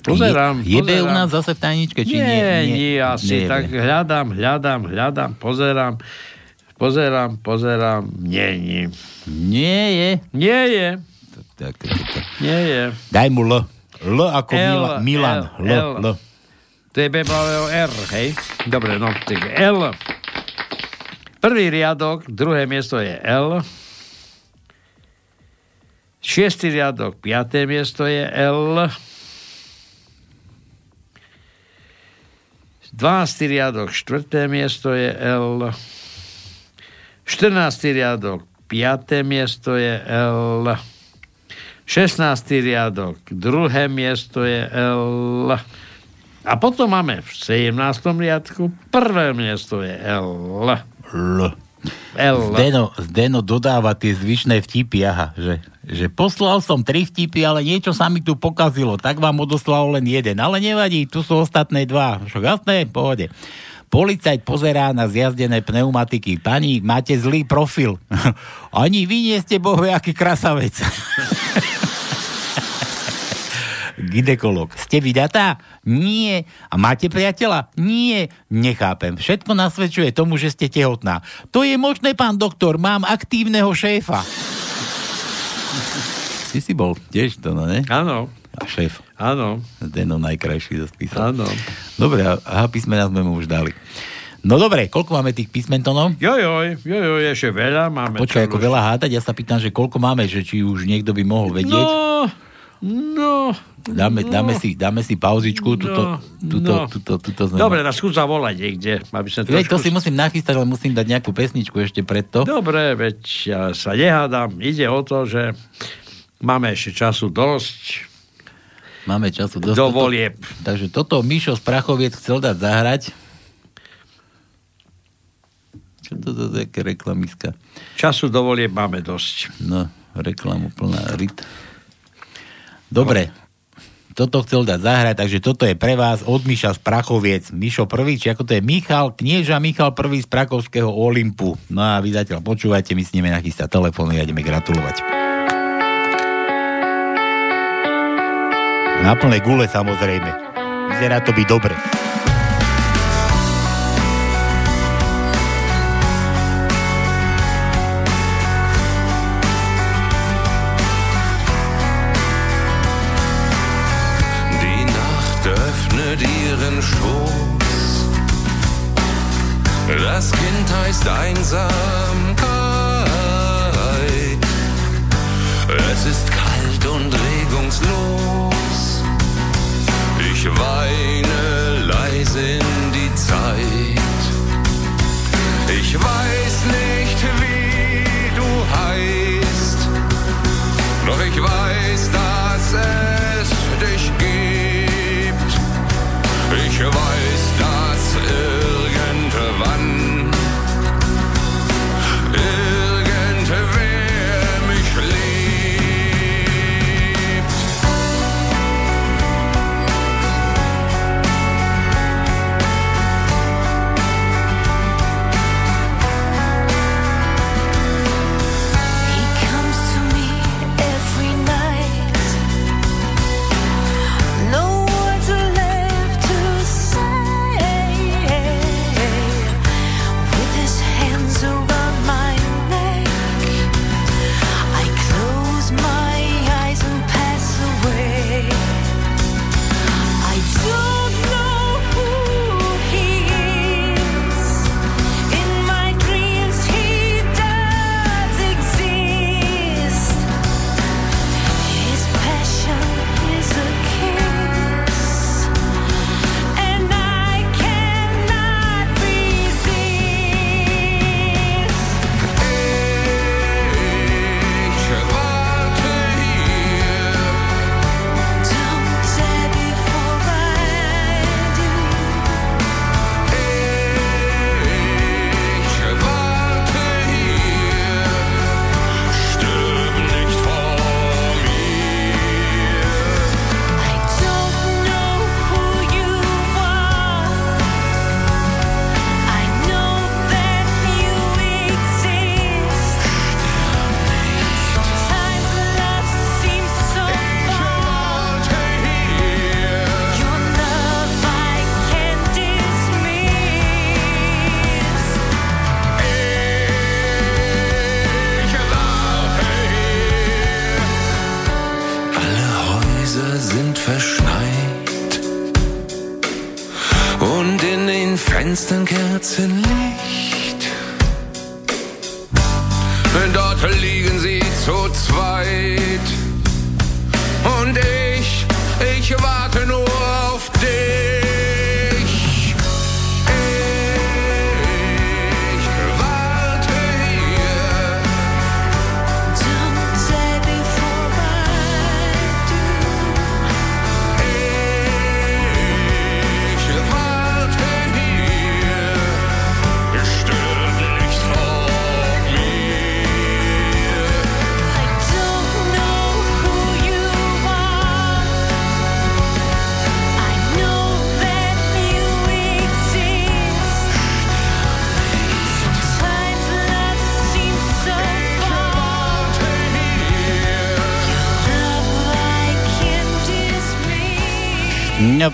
Pozerám, Je, je B u pozerám. nás zase v tajničke? Či nie, nie, nie, nie, asi. nie, tak hľadám, hľadám, hľadám, pozerám. Pozerám, pozerám. Nie, nie. Nie je. Nie je. Tak, tak, tak. Nie je. Daj mu L. L ako L, Mila, Milan. L, L, L. L. To je beblavého R, hej? Dobre, no, tak L. Prvý riadok, druhé miesto je L. Šiestý riadok, piaté miesto je L. 12. riadok, štvrté miesto je L. 14. riadok, piaté miesto je L. 16. riadok, druhé miesto je L. A potom máme v 17. riadku, prvé miesto je L. L. Zdeno, Zdeno dodáva tie zvyšné vtipy, aha, že, že poslal som tri vtipy, ale niečo sa mi tu pokazilo, tak vám odoslal len jeden, ale nevadí, tu sú ostatné dva. Však jasné, pohode. Policajt pozerá na zjazdené pneumatiky. Pani, máte zlý profil. Ani vy nie ste bohu, aký krasavec. Ginekolog. Ste vydatá? Nie. A máte priateľa? Nie. Nechápem. Všetko nasvedčuje tomu, že ste tehotná. To je možné, pán doktor. Mám aktívneho šéfa. Ty si bol tiež to, no ne? Áno. A šéf. Áno. Zdeno najkrajší zaspísal. Áno. Dobre, a, a písmena sme mu už dali. No dobre, koľko máme tých písmentonov? Jojoj, jojoj, ešte veľa máme. Počkaj, ako veľa hádať, ja sa pýtam, že koľko máme, že či už niekto by mohol vedieť. No, no, Dáme, no. dáme, si, dáme si pauzičku, tuto, tuto, no. tuto, tuto sme... Dobre, na skús zavolať niekde, aby sme Veď to trošku... si musím nachystať, ale musím dať nejakú pesničku ešte predto. Dobre, veď ja sa nehádam. Ide o to, že máme ešte času dosť. Máme času dosť. Do Toto- volieb. Takže toto Mišo z Prachoviec chcel dať zahrať. Čo to za také reklamiska? Času do volieb máme dosť. No, reklamu plná ryt. Dobre, toto chcel dať zahrať, takže toto je pre vás od Miša z Prachoviec. Mišo prvý, či ako to je Michal, knieža Michal prvý z Prakovského Olympu. No a vy zatiaľ počúvajte, my s nimi nachystať telefóny a ideme gratulovať. Na plnej gule samozrejme. Vyzerá to byť dobre. Heißt Einsamkeit. Es ist kalt und regungslos. Ich weine leise in die Zeit. Ich weiß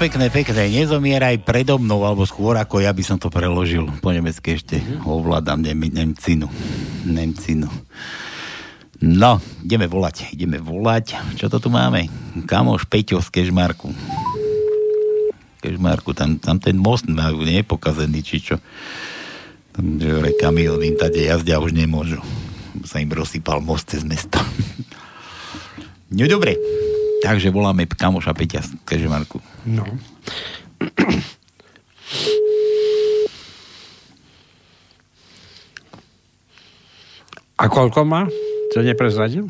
pekné, pekné. Nezomieraj predo mnou, alebo skôr ako ja by som to preložil. Po nemecky ešte ovládam nem, Nemcinu. Nemcinu. No, ideme volať, ideme volať. Čo to tu máme? Kamoš Peťo z Kežmarku. Kežmarku, tam, tam ten most majú, nie je pokazený, či čo. Tam, že hore kamiony tade jazdia už nemôžu. Sa im rozsypal most cez mesto. no dobre, takže voláme kamoša Peťa z Kežmarku. No. A koľko má? To neprezradil?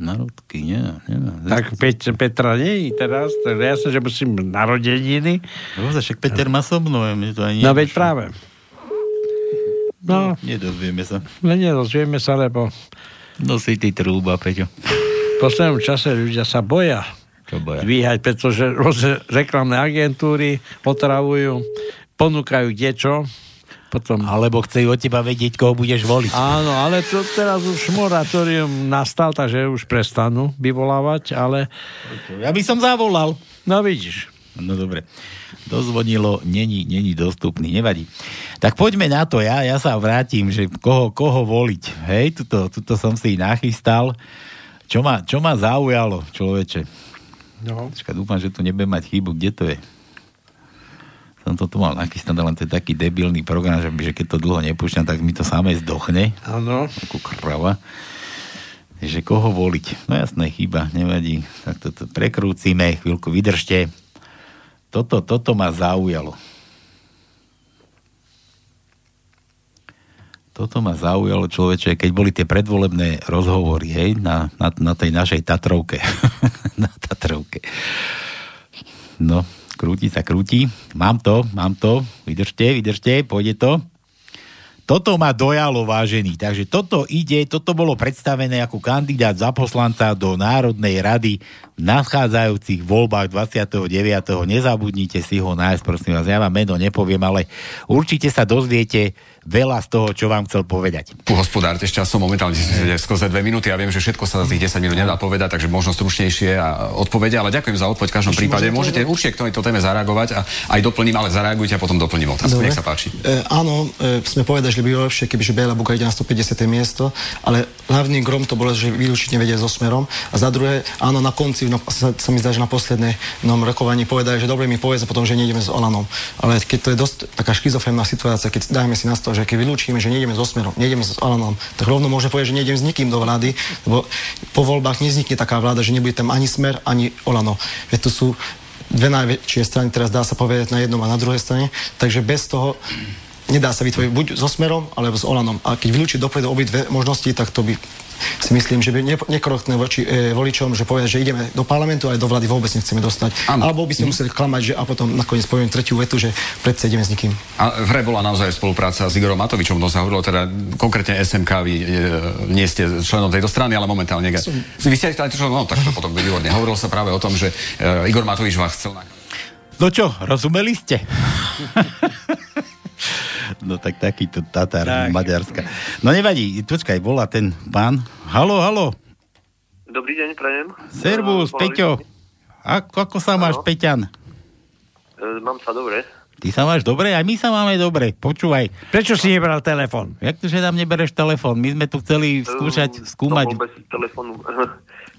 Narodky, nie, nie. Tak Peť, Petra nie teraz, tak jasne, že musím narodeniny. No, však Peter má so mnou, mne to ani No veď práve. No, Nedozvieme sa. no nedozvieme sa, lebo No si ty trúba, Peťo. V poslednom čase ľudia sa boja Čo boja? dvíhať, pretože rôzne reklamné agentúry otravujú, ponúkajú kdečo, potom... Alebo chce od teba vedieť, koho budeš voliť. Áno, ale to teraz už moratórium nastal, takže už prestanú vyvolávať, ale... Ja by som zavolal. No vidíš. No dobre. Dozvonilo, není, není dostupný, nevadí. Tak poďme na to, ja, ja sa vrátim, že koho, koho voliť. Hej, tuto, tuto som si nachystal. Čo ma, čo ma zaujalo, človeče? No. Počka, dúfam, že tu nebudem mať chybu. Kde to je? Som to tu mal nachystané, len to je taký debilný program, že, že keď to dlho nepúšťam, tak mi to samé zdochne. Áno. Ako krava. Že koho voliť? No jasné, chyba, nevadí. Tak toto prekrúcime, chvíľku vydržte. Toto, toto ma zaujalo. Toto ma zaujalo, človeče, keď boli tie predvolebné rozhovory, hej, na, na, na tej našej Tatrovke. na Tatrovke. No, krúti sa, krúti. Mám to, mám to. Vydržte, vydržte, pôjde to. Toto ma dojalo, vážený. Takže toto ide, toto bolo predstavené ako kandidát za poslanca do Národnej rady v nadchádzajúcich voľbách 29. Nezabudnite si ho nájsť, prosím vás. Ja vám meno nepoviem, ale určite sa dozviete veľa z toho, čo vám chcel povedať. Hospodárte s časom, momentálne skrze dve minúty. Ja viem, že všetko sa za tých 10 minút nedá povedať, takže možno stručnejšie a odpovede, ale ďakujem za odpoveď v každom Ešte prípade. môžem Môžete určite k tejto téme zareagovať a aj doplním, ale zareagujte a potom doplním otázku. Dobre. Nech sa páči. E, áno, e, sme povedali, že by bolo lepšie, kebyže Bela Buka ide na 150. miesto, ale hlavným grom to bolo, že vylúčiť nevedia so smerom. A za druhé, áno, na konci, no, sa, sa mi zdá, že na posledné no, rokovaní povedali, že dobre mi povedz a potom, že nejdeme s Olanom. Ale keď to je dosť taká šizofrénna situácia, keď dajme si na to, že keď vylúčime, že nejdeme so smerom, nejdeme s Olanom, tak rovno môže povedať, že nejdem s nikým do vlády, lebo po voľbách nevznikne taká vláda, že nebude tam ani smer, ani Olano. Veď to sú dve najväčšie strany, teraz dá sa povedať na jednom a na druhej strane, takže bez toho nedá sa vytvoriť buď so Smerom, alebo s Olanom. A keď vylúčiť dopredu obidve možnosti, tak to by si myslím, že by ne, nekorektné voči e, voličom, že povedať, že ideme do parlamentu, ale do vlády vôbec nechceme dostať. Áno. Alebo by sme museli klamať, že a potom nakoniec poviem tretiu vetu, že predsa ideme s nikým. A v hre bola naozaj spolupráca s Igorom Matovičom, to sa hovorilo teda konkrétne SMK, vy e, nie ste členom tejto strany, ale momentálne... Som. Vy ste aj členom, no tak to potom by výborne. Hovorilo sa práve o tom, že e, Igor Matovič vás chcel na... No čo, rozumeli ste? no tak takýto Tatar tak. Maďarska. No nevadí, počkaj, volá ten pán. Halo, halo, Dobrý deň, prajem. servus, Eh, Peťo. Ako, ako sa máš, Peťan? eh, Mám sa dobre. Ty sa máš dobre, aj my sa máme dobre. Počúvaj. Prečo si nebral telefon? Jak to, že nám nebereš telefon? My sme tu chceli skúšať, skúmať... No, bez telefónu.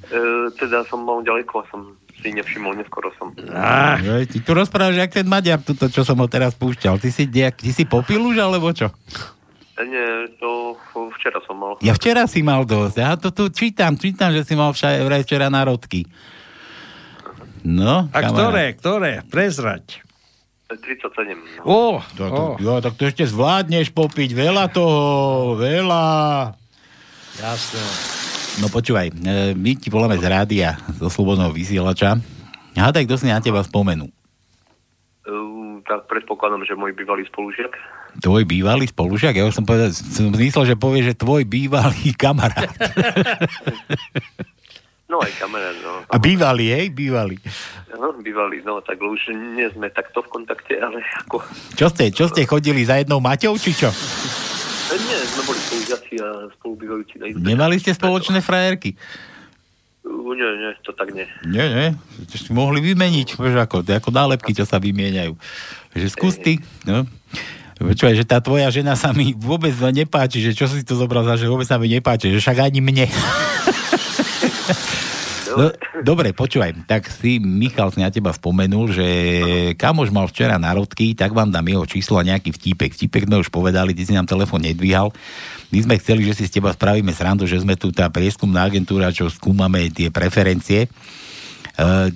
Eh, teda som mal ďaleko a som si nevšimol, neskoro som. Ah, ty tu rozprávaš, jak ten Maďar, tuto, čo som ho teraz púšťal. Ty si, nejak, ty si popil už, alebo čo? Eh, Nie, to včera som mal. Ja včera si mal dosť. Ja to tu čítam, čítam, že si mal vraj včera národky. No, A ktoré, ktoré? Prezrať. Eh, 37. Ó, to, to, jo, tak to ešte zvládneš popiť veľa toho, veľa. Jasné. No počúvaj, e, my ti voláme z rádia, zo slobodného vysielača. Hádaj, kto si na teba spomenú. Eh, Tak predpokladám, že môj bývalý spolužiak. Tvoj bývalý spolužiak? Ja už som povedal, som myslel, že povie, že tvoj bývalý kamarát. No aj kamarát, no. A bývalý, hej? Bývalý. No, bývalý, no, tak už nie sme takto v kontakte, ale ako... Čo ste, čo ste chodili za jednou Maťou, či čo? Nie, sme boli spolužiaci a spolubývajúci na izbe. Nemali ste spoločné frajerky? Uh, nie, nie, to tak nie. Nie, nie, si mohli vymeniť, vieš, ako, ako nálepky, čo sa vymieňajú. Že skús ty, no. Počúvaj, že tá tvoja žena sa mi vôbec nepáči, že čo si to zobral za, že vôbec sa mi nepáči, že však ani mne. No, dobre, počúvaj, tak si Michal si na teba spomenul, že kamož mal včera národky, tak vám dám jeho číslo a nejaký vtípek. Vtípek sme už povedali, ty si nám telefon nedvíhal. My sme chceli, že si s teba spravíme srandu, že sme tu tá prieskumná agentúra, čo skúmame tie preferencie. Uh,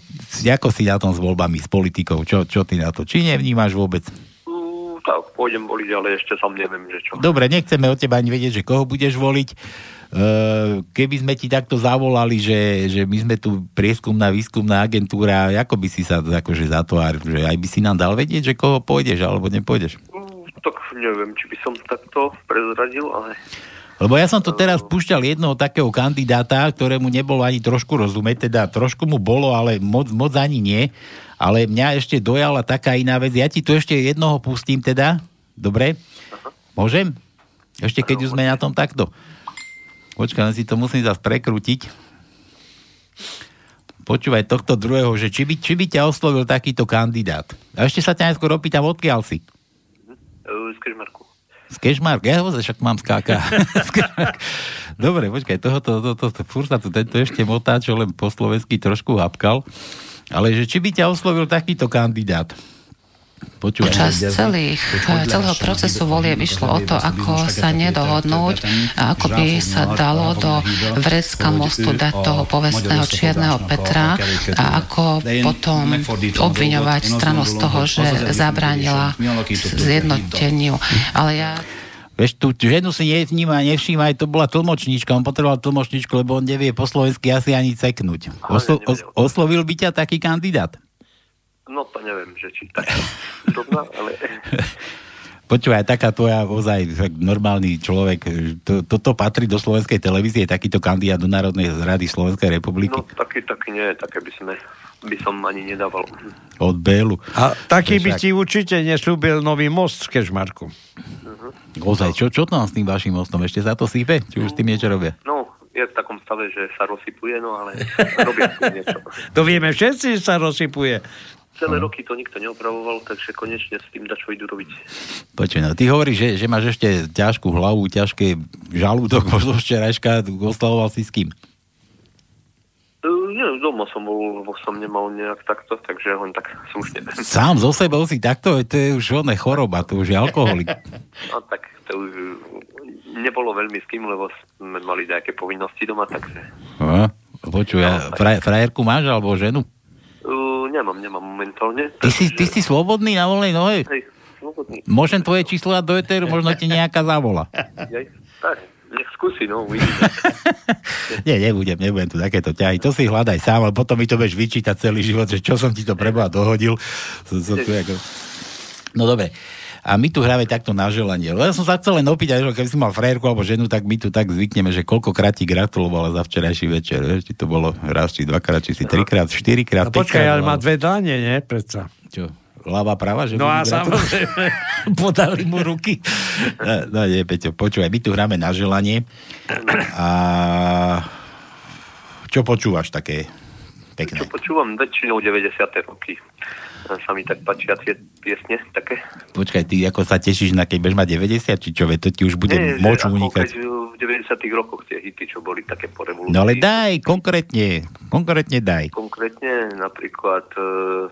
ako si na tom s voľbami, s politikou? Čo, čo ty na to? Či nevnímaš vôbec? Uh, tak pôjdem voliť, ale ešte som neviem, že čo. Dobre, nechceme od teba ani vedieť, že koho budeš voliť. Uh, keby sme ti takto zavolali, že, že my sme tu prieskumná, výskumná agentúra, ako by si sa akože zatváril, že aj by si nám dal vedieť, že koho pôjdeš alebo nepôjdeš? Uh, tak neviem, či by som takto prezradil, ale... Lebo ja som to teraz púšťal jednoho takého kandidáta, ktorému nebolo ani trošku rozumieť, teda trošku mu bolo, ale moc, moc ani nie. Ale mňa ešte dojala taká iná vec. Ja ti tu ešte jednoho pustím teda. Dobre? Môžem? Ešte keď už sme na tom takto. Počkaj, len si to musím zase prekrútiť. Počúvaj tohto druhého, že či by, či by ťa oslovil takýto kandidát. A ešte sa ťa najskôr opýtam, odkiaľ si? Uh, z Kežmarku. Z Kežmark? Ja ho však mám skáka. Dobre, počkaj, toho to, to, to, to, furt sa tu tento ešte motá, čo len po slovensky trošku hapkal. Ale že či by ťa oslovil takýto kandidát? Počúvaj, Počas celých, celého procesu volie vyšlo o to, ako sa nedohodnúť a ako by sa dalo do vrecka mostu dať toho povestného čierneho Petra a ako potom obviňovať stranu z toho, že zabránila zjednoteniu. Ale ja Vieš, tú ženu si nevníma, nevšíma, aj to bola tlmočníčka, on potreboval tlmočníčku, lebo on nevie po slovensky asi ani ceknúť. Oslo, os, oslovil by ťa taký kandidát? No to neviem, že či tak zrovna, ale... Počúvaj, taká tvoja ozaj normálny človek, to, toto patrí do slovenskej televízie, takýto kandidát do Národnej rady Slovenskej republiky? No taký, taký nie, také by sme by som ani nedával. Od Bélu. A taký by ti určite neslúbil nový most v Kežmarku. Uh-huh. Ozaj, čo, čo tam s tým vašim mostom? Ešte sa to sype? Či už s tým niečo robia? No, je v takom stave, že sa rozsypuje, no ale robia s tým niečo. To vieme všetci, že sa rozsypuje. Celé roky to nikto neopravoval, takže konečne s tým dačo idú robiť. Počuj, no, ty hovoríš, že, že máš ešte ťažkú hlavu, ťažké žalúdok, možno včerajška, oslavoval si s kým? Nie, doma som bol, lebo som nemal nejak takto, takže on tak slušne. Sám zo sebou si takto, to je už oné choroba, to už je alkoholik. No tak to už uh, nebolo veľmi s kým, lebo sme mali nejaké povinnosti doma, takže... No, počuj, ja, fraj, frajerku máš alebo ženu? Uh, nemám, nemám momentálne. Ty si, ty si slobodný na voľnej nohe? Hej, slobodný. Môžem tvoje číslo dať do eteru, možno ti nejaká zavola. Jej, tak, nech skúsi, no, uvidíme. Nie, nebudem, nebudem tu takéto ťahy. To si hľadaj sám, ale potom mi to budeš vyčítať celý život, že čo som ti to preboha dohodil. Som, som tu ako... No dobre. A my tu hráme takto na želanie. Lebo ja som sa chcel len opýtať, že keby si mal frajerku alebo ženu, tak my tu tak zvykneme, že koľkokrát ti gratulovala za včerajší večer. Vieš, či to bolo raz, či dvakrát, či si trikrát, štyrikrát, No počkaj, ale má dve dane, nie? Predsa. Čo? Ľava, práva? Že No a samozrejme. Podali mu ruky. No, no nie, Peťo, počúvaj, my tu hráme na želanie. A čo počúvaš také pekné? Čo počúvam väčšinou 90. roky. Sa mi tak páčia tie piesne také. Počkaj, ty ako sa tešíš na keď budeš mať 90, či čo, to ti už bude Nie, moč unikať. v 90. rokoch tie hity, čo boli také po revolúcii. No ale daj, konkrétne, konkrétne daj. Konkrétne napríklad uh,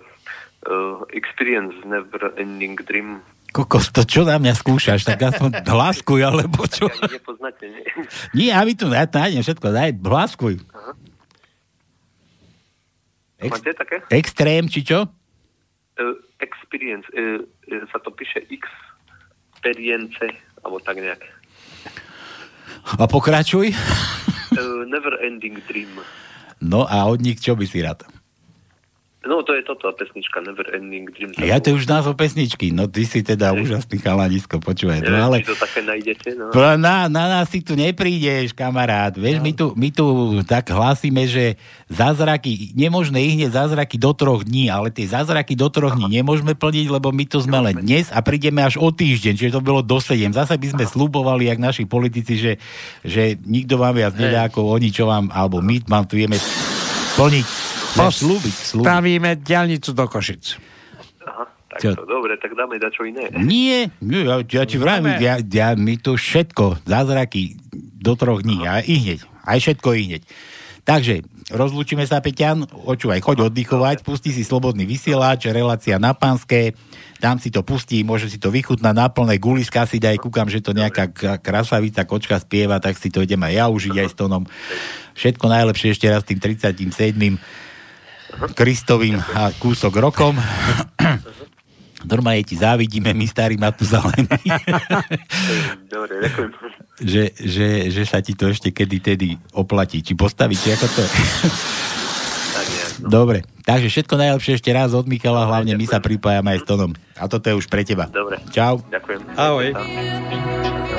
uh, Experience Never Ending Dream. Kokos, to čo na mňa skúšaš, tak aspoň hlaskuj, alebo čo? Nepoznáte, nie? Nie, a my tu ja nájdem všetko, daj, hlaskuj. Ex- Máte také? Extrém, či čo? Uh, experience, uh, sa to píše Experience, alebo tak nejak. A pokračuj. Never Ending Dream. No a od nich čo by si rád? No, to je toto, pesnička Never Ending Dream. Ja to už názov pesničky, no ty si teda úžasný chalanisko, počúvaj. No, ale to také nájdete, no. Na, na nás si tu neprídeš, kamarát. Vieš, my, tu, my tu tak hlásime, že zázraky, nemožné ich hneď zázraky do troch dní, ale tie zázraky do troch dní nemôžeme plniť, lebo my tu sme len dnes a prídeme až o týždeň, čiže to bolo do sedem. Zase by sme slubovali, jak naši politici, že, že nikto vám viac nedá ako oni, čo vám, alebo my vám tu jeme plniť, slúbiť, slúbiť. Stavíme diálnicu do Košic. Aha, tak Čo? to dobre, tak dáme dačo iné. Nie, nie ja, ja ti vravím, ja, ja, my to všetko, zázraky do troch dní, a i hneď, aj všetko i hneď. Takže, rozlúčime sa, Peťan, očúvaj, choď oddychovať, pusti si slobodný vysielač, relácia na pánske, tam si to pustí, môže si to vychutnať na plné guliska si daj, kúkam, že to nejaká krasavica, kočka spieva, tak si to idem aj ja užiť aj s tónom. Všetko najlepšie ešte raz tým 37. Kristovým a kúsok rokom. Normálne ti závidíme, my starí Matuzalemi. Dobre, ďakujem. že, že, že sa ti to ešte kedy tedy oplatí. Či postaviť, či ako to je. Tak nejak. Dobre, takže všetko najlepšie ešte raz od Michala, hlavne my sa pripájame aj s Tonom. A toto je už pre teba. Dobre. Čau. Ďakujem. Ahoj. Drifting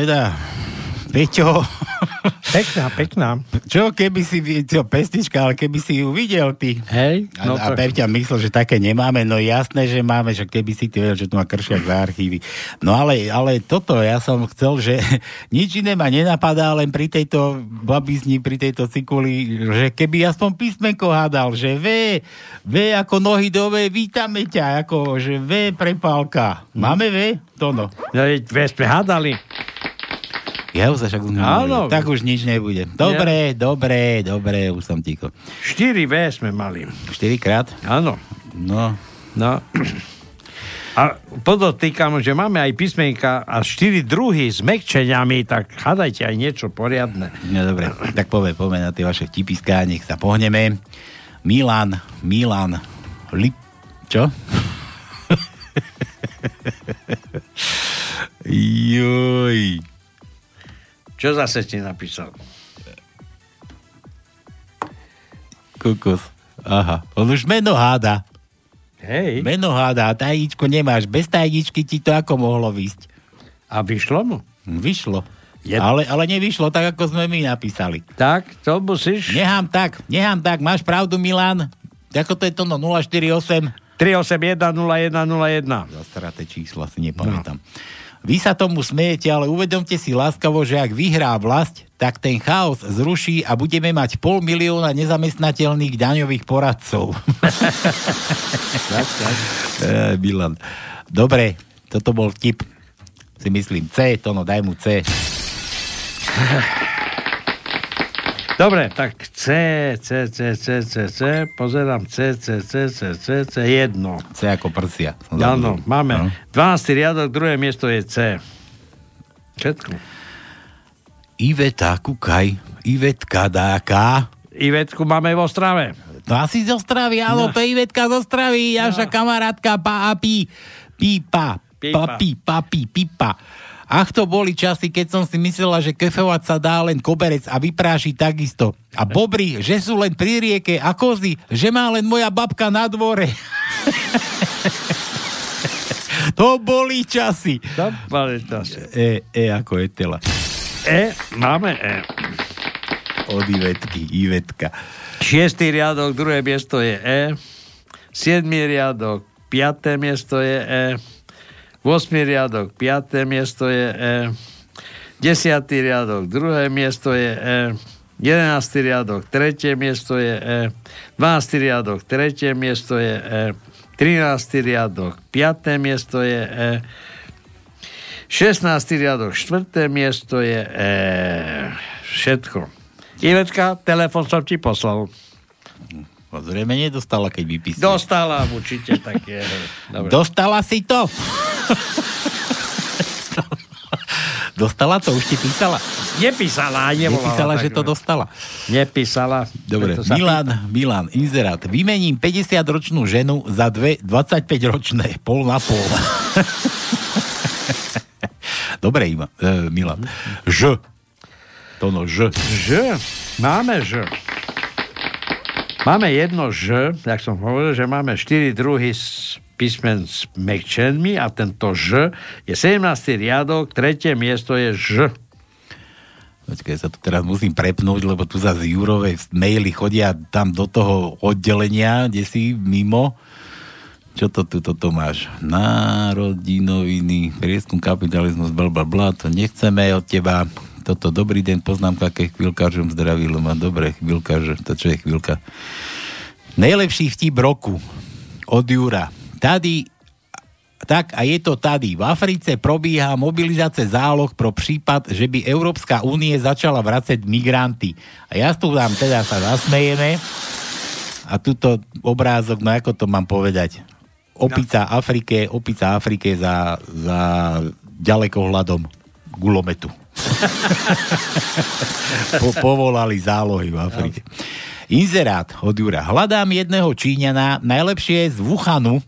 teda, Peťo. Pekná, pekná. Čo keby si, čo, pestička, ale keby si ju videl ty. Hej, No, a, a Peťa myslel, že také nemáme, no jasné, že máme, že keby si ty vedel, že tu má kršiak za archívy. No ale, ale toto, ja som chcel, že nič iné ma nenapadá, len pri tejto babizni, pri tejto cikuli, že keby aspoň písmenko hádal, že V, V ako nohy do V, vítame ťa, ako, že V prepálka. Máme V? To no. Ve sme hádali. Ja už sa však Áno. Tak už nič nebude. Dobre, dobre, dobre, už som ticho. 4 V sme mali. 4 krát? Áno. No. No. A podotýkam, že máme aj písmenka a štyri druhy s mekčeniami, tak hádajte aj niečo poriadne. No dobre, tak povie, povie na tie vaše vtipiská, nech sa pohneme. Milan, Milan, Lip... Čo? Joj. Čo zase ti napísal? Kokos. Aha, on už meno háda. Hej. Meno háda a tajničku nemáš. Bez tajničky ti to ako mohlo vysť? A vyšlo mu? Vyšlo. Ale, ale nevyšlo tak, ako sme my napísali. Tak, to musíš... Nechám tak, nechám tak. Máš pravdu, Milan? Ako to je to, no 048? 381 0101. Zasraté čísla si nepamätám. Vy sa tomu smejete, ale uvedomte si láskavo, že ak vyhrá vlast, tak ten chaos zruší a budeme mať pol milióna nezamestnateľných daňových poradcov. tak, tak. E, Milan. Dobre, toto bol vtip. Si myslím C, to no daj mu C. Dobre, tak C, C, C, C, C, C, pozerám C, C, C, C, C, C, jedno. C ako prsia. Áno, máme. No. 12. riadok, druhé miesto je C. Všetko. Iveta, kúkaj. Ivetka dáka. Ivetku máme v Ostrave. To asi z Ostravy, áno, No. to je Ivetka z Ostravy, naša kamarátka pa a pí. Pípa. Papi, papi, pipa. Ach, to boli časy, keď som si myslela, že kefovať sa dá len koberec a vypráši takisto. A bobry, že sú len pri rieke a kozy, že má len moja babka na dvore. to boli časy. To boli časy. E, e ako etela. E, máme E. Od Ivetky, Ivetka. Šiestý riadok, druhé miesto je E. Siedmý riadok, piaté miesto je E. 8. riadok, 5. miesto je E. 10. riadok, druhé miesto je E. 11. riadok, tretie miesto je E. 12. riadok, tretie miesto je E. 13. riadok, 5. miesto je E. 16. riadok, 4. miesto je E. Všetko. Ivetka, telefon som ti poslal. Zrejme nedostala, keď vypísala. Dostala určite také. Dobre. Dostala si to? Dostala to? Už ti písala? Nepísala, nevolala. Nepísala, tak, že to no. dostala. Nepísala. Dobre, Milan, Milan, inzerát. Vymením 50-ročnú ženu za dve 25-ročné, pol na pol. Dobre, Ima, e, Milan. Ž. To no, Ž. Ž. Máme Ž. Máme jedno Ž, jak som hovoril, že máme štyri druhy s písmen s mekčenmi a tento Ž je 17. riadok, tretie miesto je Ž. Počkaj, sa tu teraz musím prepnúť, lebo tu za z Jurovej maily chodia tam do toho oddelenia, kde si mimo. Čo to tu toto máš? Národínoviny, prieskum kapitalizmus, bla bla bla, to nechceme od teba. Toto dobrý deň, poznámka, keď chvíľkažom zdraví, lebo dobre, chvíľkaž, to čo je chvíľka. Najlepší vtip roku od Jura. Tady tak a je to tady. V Africe probíha mobilizácia záloh pro prípad, že by Európska únie začala vracať migranty. A ja tu vám teda sa zasmejeme a tuto obrázok, no ako to mám povedať? Opica Afrike, opica Afrike za, za ďalekohľadom gulometu. Po, povolali zálohy v Afrike. Inzerát od Jura. Hľadám jedného Číňana, najlepšie z Wuhanu.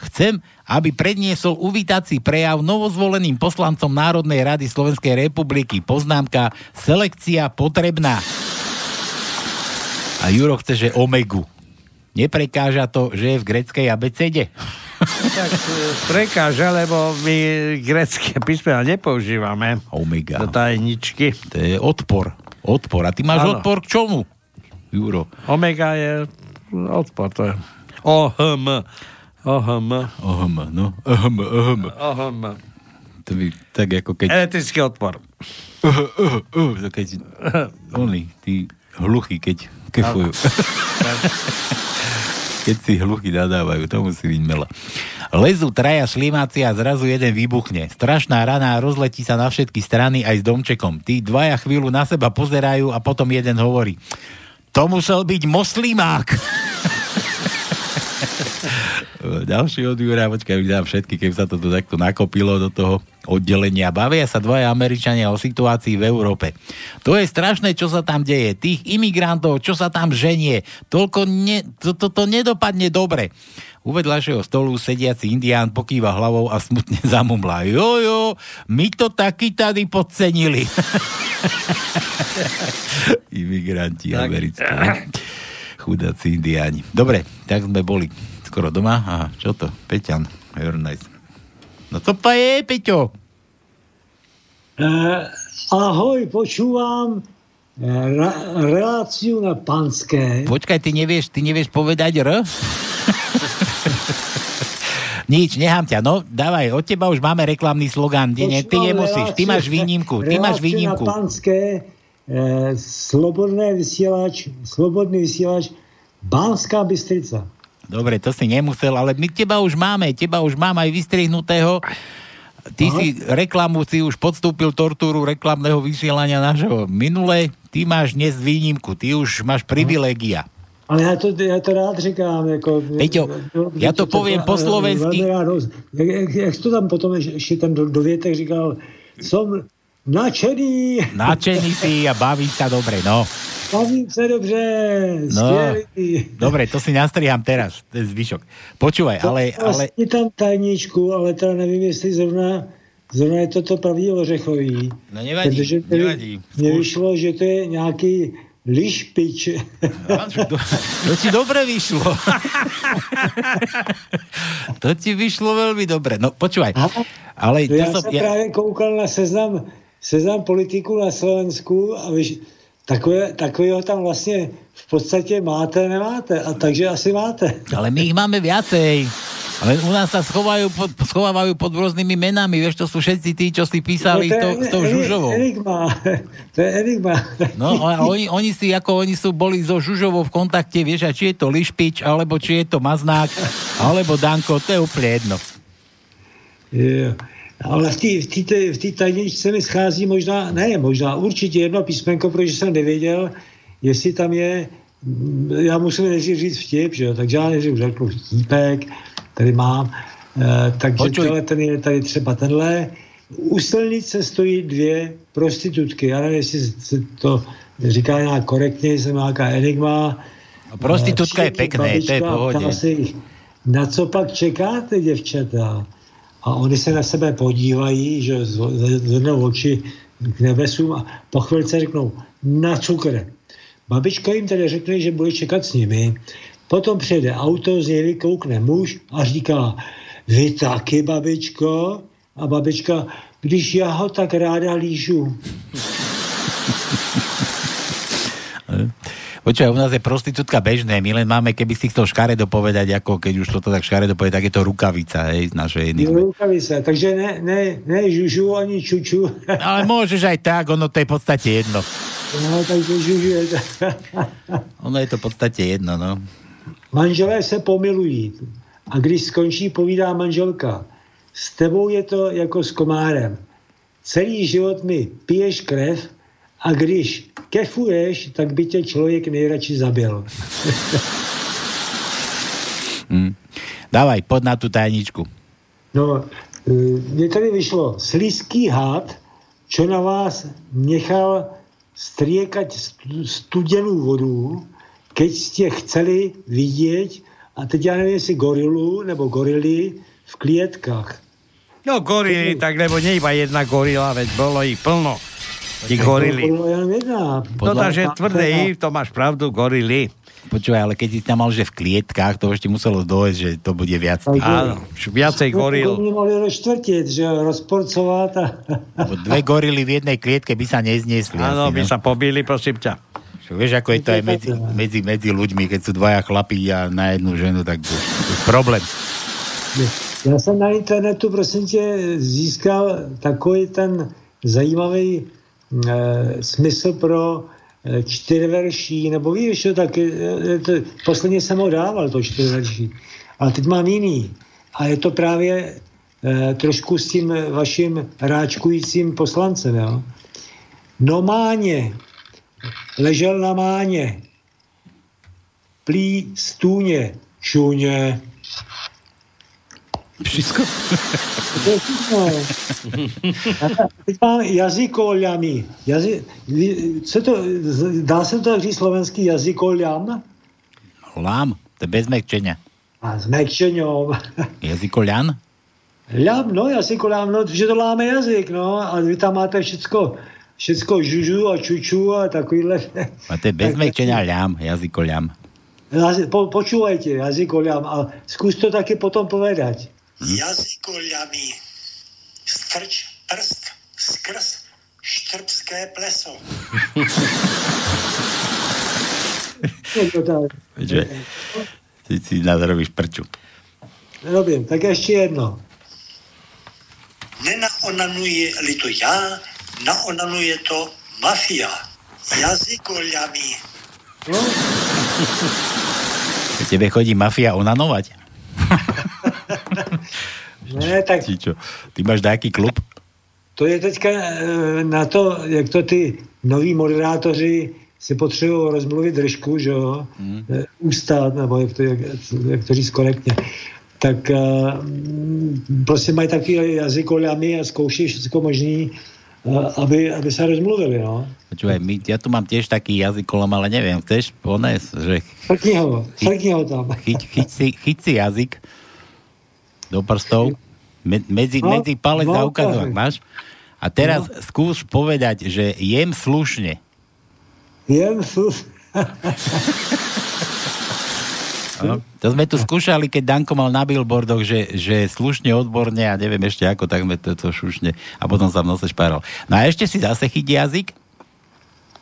Chcem, aby predniesol uvítací prejav novozvoleným poslancom Národnej rady Slovenskej republiky. Poznámka selekcia potrebná. A Juro chce, že omegu. Neprekáža to, že je v greckej abecede? Tak e, prekáže, lebo my grecké písmena nepoužívame. Omega. Do tajničky. To je odpor. Odpor. A ty máš Áno. odpor k čomu? Juro. Omega je odpor, to je OHM. OHM. OHM, no. OHM, OHM. OHM. To by tak ako keď... Elektrický odpor. Uh, uh, uh, keď... Oni, tí hluchí, keď kefujú. keď si hluchí nadávajú, to musí byť mela. Lezu traja šlimáci a zrazu jeden vybuchne. Strašná rana a rozletí sa na všetky strany aj s domčekom. Tí dvaja chvíľu na seba pozerajú a potom jeden hovorí to musel byť moslimák. Ďalší od Jura, počkaj, už dám všetky, keby sa to takto nakopilo do toho oddelenia. Bavia sa dvaja Američania o situácii v Európe. To je strašné, čo sa tam deje. Tých imigrantov, čo sa tam ženie. Toľko ne, to, to, to nedopadne dobre. U vedľajšieho stolu sediaci indián pokýva hlavou a smutne zamumlá. Jojo, my to taky tady podcenili. Imigranti Tak. americkí. Chudáci indiáni. Dobre, tak sme boli skoro doma. Aha, čo to? Peťan. Very nice. No to pa je, Peťo? Eh, ahoj, počúvam eh, ra- reláciu na Panské. Počkaj, ty nevieš, ty nevieš povedať R? Nič, nechám ťa. No, dávaj, od teba už máme reklamný slogán. Ty, ne, ty nemusíš, ty máš výnimku. Ty máš výnimku. na Panské, eh, slobodné vysielač, slobodný vysielač, Banská Bystrica. Dobre, to si nemusel, ale my teba už máme, teba už mám aj vystrihnutého. Ty Aha. si reklamu, si už podstúpil tortúru reklamného vysielania nášho minule, ty máš dnes výnimku, ty už máš privilegia. Ale já to, já to rád říkám. Jako, Peťo, to poviem po eh, slovensky. velmi rád roz- Jak, jak, jak to tam potom ještě tam do, do větek říkal, som nadšený, Načený si a baví sa dobre, no. Bavím dobře, No, dobre, to si nastriham teraz, ten zvyšok. Počúvaj, ale, ale Vlastně tam tajničku, ale teda nevím, jestli zrovna, zrovna je to to pravý ořechový. No nevadí, Protože to- nevadí. Mně vyšlo, že to je nějaký lišpič. to ti dobre vyšlo. to ti vyšlo veľmi dobre. No počúvaj, ale to já som, jsem právě koukal na seznam, seznam politiků na Slovensku a víš, takové, takového tam vlastně v podstatě máte, nemáte. A takže asi máte. ale my ich máme viacej. Ale u nás sa schovajú pod, schovávajú pod rôznymi menami, vieš, to sú všetci tí, čo si písali No to je s tou Žužovou. Enigma. To je enigma. No a oni, oni si, ako oni sú boli so Žužovou v kontakte, vieš, a či je to Lišpič, alebo či je to Maznák, alebo Danko, to je úplne jedno. Jo. Ale v té v tajničce mi schází možná, ne možná, určitě jedno písmenko, protože jsem nevěděl, jestli tam je, mm, já musím nejdřív říct vtip, že jo, takže já nejdřív řeknu vtípek, tady mám, e, takže Počuj. tohle ten je tady třeba tenhle. U silnice stojí dvě prostitutky, já nevím, jestli se to říká nějak korektně, jsem nějaká enigma. No, prostitutka je Přijde pekné, to je pohodě. Na co pak čekáte, děvčata? A oni se na sebe podívají, že zvednou oči k nebesům a po chvilce řeknou na cukr. Babička jim tedy řekne, že bude čekat s nimi. Potom přijde auto, z něj vykoukne muž a říká, vy taky, babičko? A babička, když já ho tak ráda lížu. Počúvaj, u nás je prostitútka bežné, my len máme, keby si chcel škaredo povedať, ako keď už toto tak škaredo povedať, tak je to rukavica, hej, z našej enigmy. Rukavice. Takže ne, ne, ne žužu ani čuču. Ale môžeš aj tak, ono to je v podstate jedno. No, takže žužu je Ono je to v podstate jedno, no. Manželé se pomilují. A když skončí, povídá manželka. S tebou je to jako s komárem. Celý život mi piješ krev a když kefuješ, tak by tě člověk nejradši zabil. Hm. Dávaj, pod na tú tajničku. No, e, mně tady vyšlo slízký had, čo na vás nechal striekať stu- studenou vodu, keď ste chceli vidieť, a teď já nevím, jestli gorilu nebo gorily v klietkách. No gorily, tak lebo nie iba jedna gorila, veď bolo ich plno. Tí gorily. To bolo len jedna. No takže tvrdé I, to máš pravdu, gorily. Počúvaj, ale keď si tam mal, že v klietkách, to ešte muselo dojsť, že to bude viac. tých. Áno, viacej goril. Že Dve gorily v jednej klietke by sa nezniesli. Áno, asi, by no. sa pobili, prosím ťa. Vieš, ako je to aj medzi, medzi, medzi ľuďmi, keď sú dvaja chlapí a na jednu ženu, tak to je problém. Já jsem na internetu, prosím tě, získal takový ten zajímavý smysl pro e, čtyřverší, nebo víš, jo, tak e, e, to, posledně jsem ho dával, to čtyřverší, ale teď mám jiný. A je to právě e, trošku s tím vaším ráčkujícím poslancem, jo. No máně, ležel na máně, plí stůně, šuně, Všetko? A Teď mám jazykoľami. Jazy, co to, dá se to tak říct slovenský jazykoľam? Lám, to je bez mekčenia. A s mekčeňom. Jazykoľan? Ľam, no, jazykoľam, no, že to láme jazyk, no, a vy tam máte všecko, všecko žužu a čuču a takovýhle. A to je bez mekčenia ľam, jazykoľam. Jazy- Po, počúvajte, jazykoľam, a skús to také potom povedať. Jazykoľami. Strč prst skrz štrbské pleso. Že, ty si nás robíš prču. Robím, tak ešte jedno. Nenaonanuje li to ja, naonanuje to mafia. Jazykoľami. Ke tebe chodí mafia onanovať? Ne, tak Či čo? Ty máš nejaký klub? to je teďka e, na to, jak to ty noví moderátoři si potřebují rozmluvit držku, že jo, mm. ustát, nebo jak to, jak, jak to říct korektně, tak uh, prostě mají takový jazykoľami a zkouší všechno možný, uh, aby, aby se rozmluvili, no. Počúvaj, my, ja tu mám tiež taký jazykolom, ale neviem, chceš pones, že Frkni ho, frkni ho tam. chyť, chyť, si, chyť si jazyk do prstov, me, medzi, No, medzi palec no, a ukazovák máš? A teraz skús povedať, že jem slušne. Jem sus. No. To sme tu skúšali, keď Danko mal na billboardoch, že, že slušne, odborne a neviem ešte ako, tak sme to, to šušne a potom sa v nose šparal. No a ešte si zase chytí jazyk?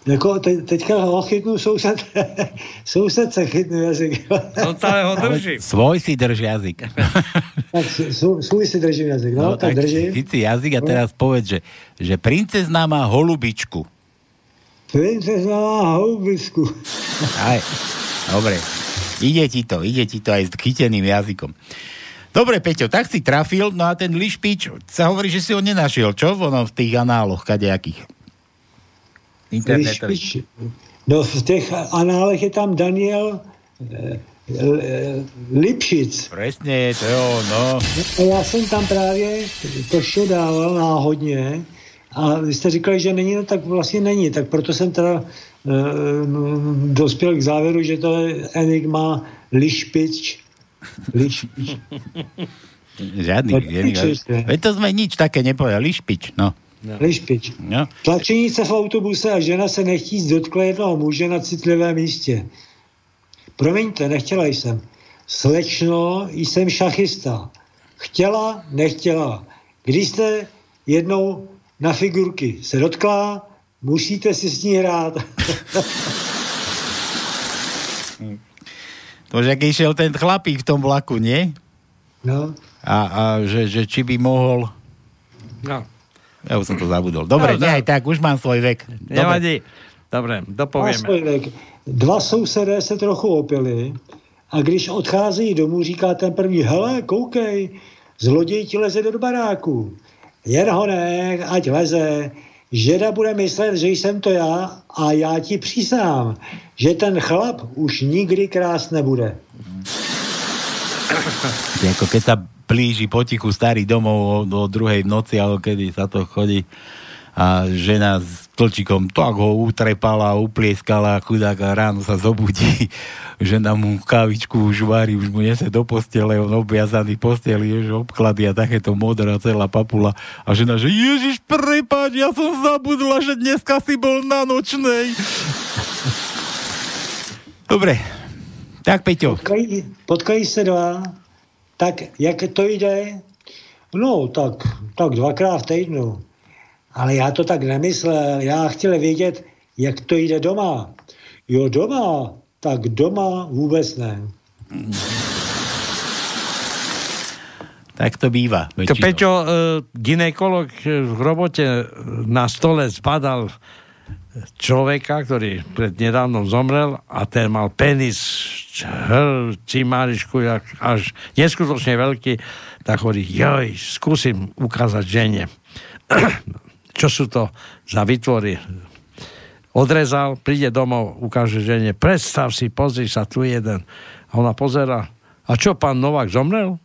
Jako te, teďka ho chytnu soused, soused se chytne jazyk. On stále ho drží. Svoj si drž jazyk. tak svůj, svůj si držím jazyk, no, no tak, tak držím. Chyť si jazyk a teraz povedz, že, že princezna má holubičku. Princezna má houbisku. Aj, dobre. Ide ti to, ide ti to aj s chyteným jazykom. Dobre, Peťo, tak si trafil, no a ten lišpič, sa hovorí, že si ho nenašiel, čo? Ono v tých análoch, kadejakých. Internetových. Lišpič. No v těch análech je tam Daniel eh, eh, Lipšic. Presne, to je ono. A já jsem tam právě to dával náhodně a vy jste říkali, že není, no tak vlastně není, tak proto jsem teda dospěl k závěru, že to je Enigma Lišpič. Lišpič. Žiadny. No? Veď to sme nič také nepovedali. Lišpič, no. Lišpič. no. Tlačenice v autobuse a žena se nechtí dotkla jednoho muže na citlivém místě. Promiňte, nechtěla jsem. Slečno, jsem šachista. Chtěla, nechtěla. Když jste jednou na figurky se dotkla, musíte si s ní hrát. To, že ak išiel ten chlapík v tom vlaku, nie? No. A, a že, že či by mohol... No. Ja už som to zabudol. Dobre, No, no, nie, tak, už mám svoj vek. Dobre. Nevadí. Dobre, dopovieme. svůj věk. Dva sousedé se trochu opili a když odchází domů, říká ten první, hele, koukej, zloděj ti leze do baráku. Jen ho nech, ať leze. Žeda bude myslet, že jsem to já a já ti přísám, že ten chlap už nikdy krás nebude. Ako keď sa blíži potichu starý domov o, o druhej noci, alebo kedy sa to chodí a žena s tlčikom tak ho utrepala, uplieskala, chudák a ráno sa zobudí, žena mu kávičku už varí, už mu nese do postele, on obviazaný posteli, už obklady a takéto modrá celá papula a žena, že Ježiš, prepáč, ja som zabudla, že dneska si bol na nočnej. Dobre, tak Peťo. Potkají, potkají se dva, tak jak to jde? No, tak, tak dvakrát v týdnu. Ale já to tak nemyslel. Já chtěl vědět, jak to jde doma. Jo, doma? Tak doma vůbec ne. Tak to býva. To Peťo, e, ginekolog v robote na stole zbadal človeka, ktorý pred nedávnom zomrel a ten mal penis hr, cimárišku jak až neskutočne veľký, tak hovorí, joj, skúsim ukázať žene. Čo sú to za vytvory? Odrezal, príde domov, ukáže žene, predstav si, pozri sa, tu je jeden. A ona pozera, a čo, pán Novák zomrel?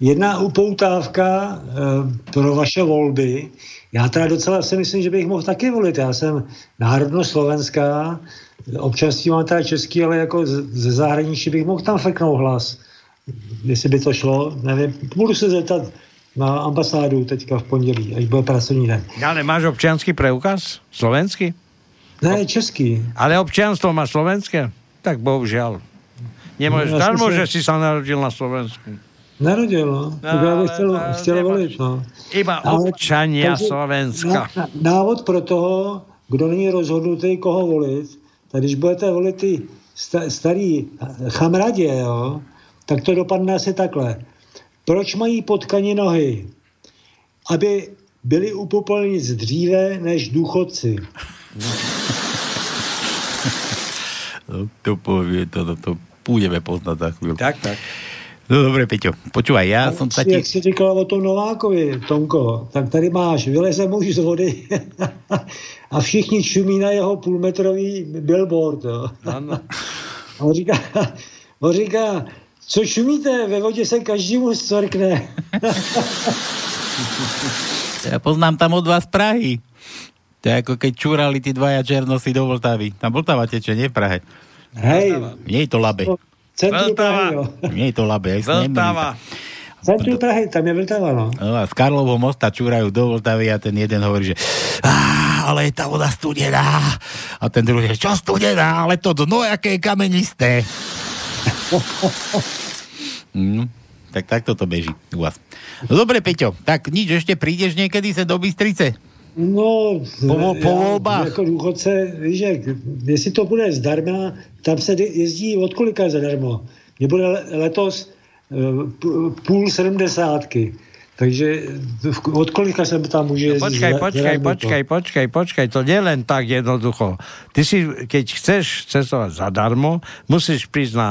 Jedna upoutávka eh, pro vaše volby. Já teda docela si myslím, že bych mohl taky volit. Já jsem národno slovenská, občas mám teda český, ale jako ze zahraničí bych mohl tam feknout hlas. Jestli by to šlo, nevím. Budu se zeptat na ambasádu teďka v pondělí, až bude pracovní den. Ale máš občianský preukaz? Slovenský? Ne, český. Ale občianstvo má slovenské? Tak bohužiaľ. Nemôžeš, No, ja darmo, že si sa narodil na Slovensku. Narodil, no. Tak já bych chtěl, chtěl volit, no. Iba občania Slovenska. Na, návod pro toho, kdo není rozhodnutý, koho volit, tak když budete volit ty sta, starý chamradě, jo, tak to dopadne asi takhle. Proč mají potkani nohy? Aby byli upopeleni dříve než důchodci. No, to povie, to, to, to budeme poznať za chvíľu. Tak, tak. No dobre, Peťo, počúvaj, ja som sa ti... Jak jsi říkal o tom Novákovi, Tonko, tak tady máš, vyleze muž z vody a všichni čumí na jeho půlmetrový billboard. Jo. Ano. A on říká, on říká, co šumíte, ve vodě se každému zcvrkne. Ja poznám tam od vás Prahy. To je ako keď čúrali tí dvaja černosy do Vltavy. Tam Vltava teče, nie v Prahe. Hej, Nie je to Labe. jo. Nie je to Labe. Vltava. Centru Prahy, tam je Vltava, no. No a z Karlovho mosta čúrajú do Vltavy a ten jeden hovorí, že "Á, ale je tá voda studená. A ten druhý, že čo studená, ale to dno, aké je kamenisté. No, tak takto to beží u vás. No dobre, Peťo, tak nič, ešte prídeš niekedy sa do Bystrice? No, Po po volbách. Jako důchodce, víš, jak, jestli to bude zdarma, tam se jezdí od kolika zadarmo. Mně bude le- letos eh, půl sedmdesátky. Takže od kolika se tam může No, počkaj, počkaj, počkaj, počkaj, počkaj, to nie len tak jednoducho. Ty si, keď chceš cestovať zadarmo, musíš prísť na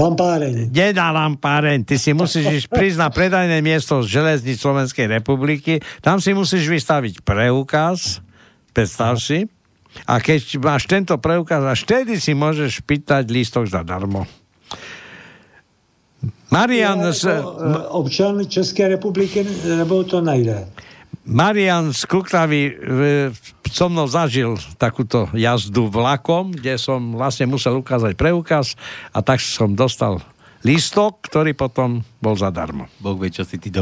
Lampáreň. Na lampáreň, ty si musíš ísť prísť na predajné miesto z železníc Slovenskej republiky, tam si musíš vystaviť preukaz, predstav si, a keď máš tento preukaz, až vtedy si môžeš pýtať lístok zadarmo. Marian, z, jako, eh, občan České republiky, nebo to najde? Marian z Kuklavy e, so mnou zažil takúto jazdu vlakom, kde som vlastne musel ukázať preukaz a tak som dostal lístok, ktorý potom bol zadarmo. Boh vie, čo si ty do...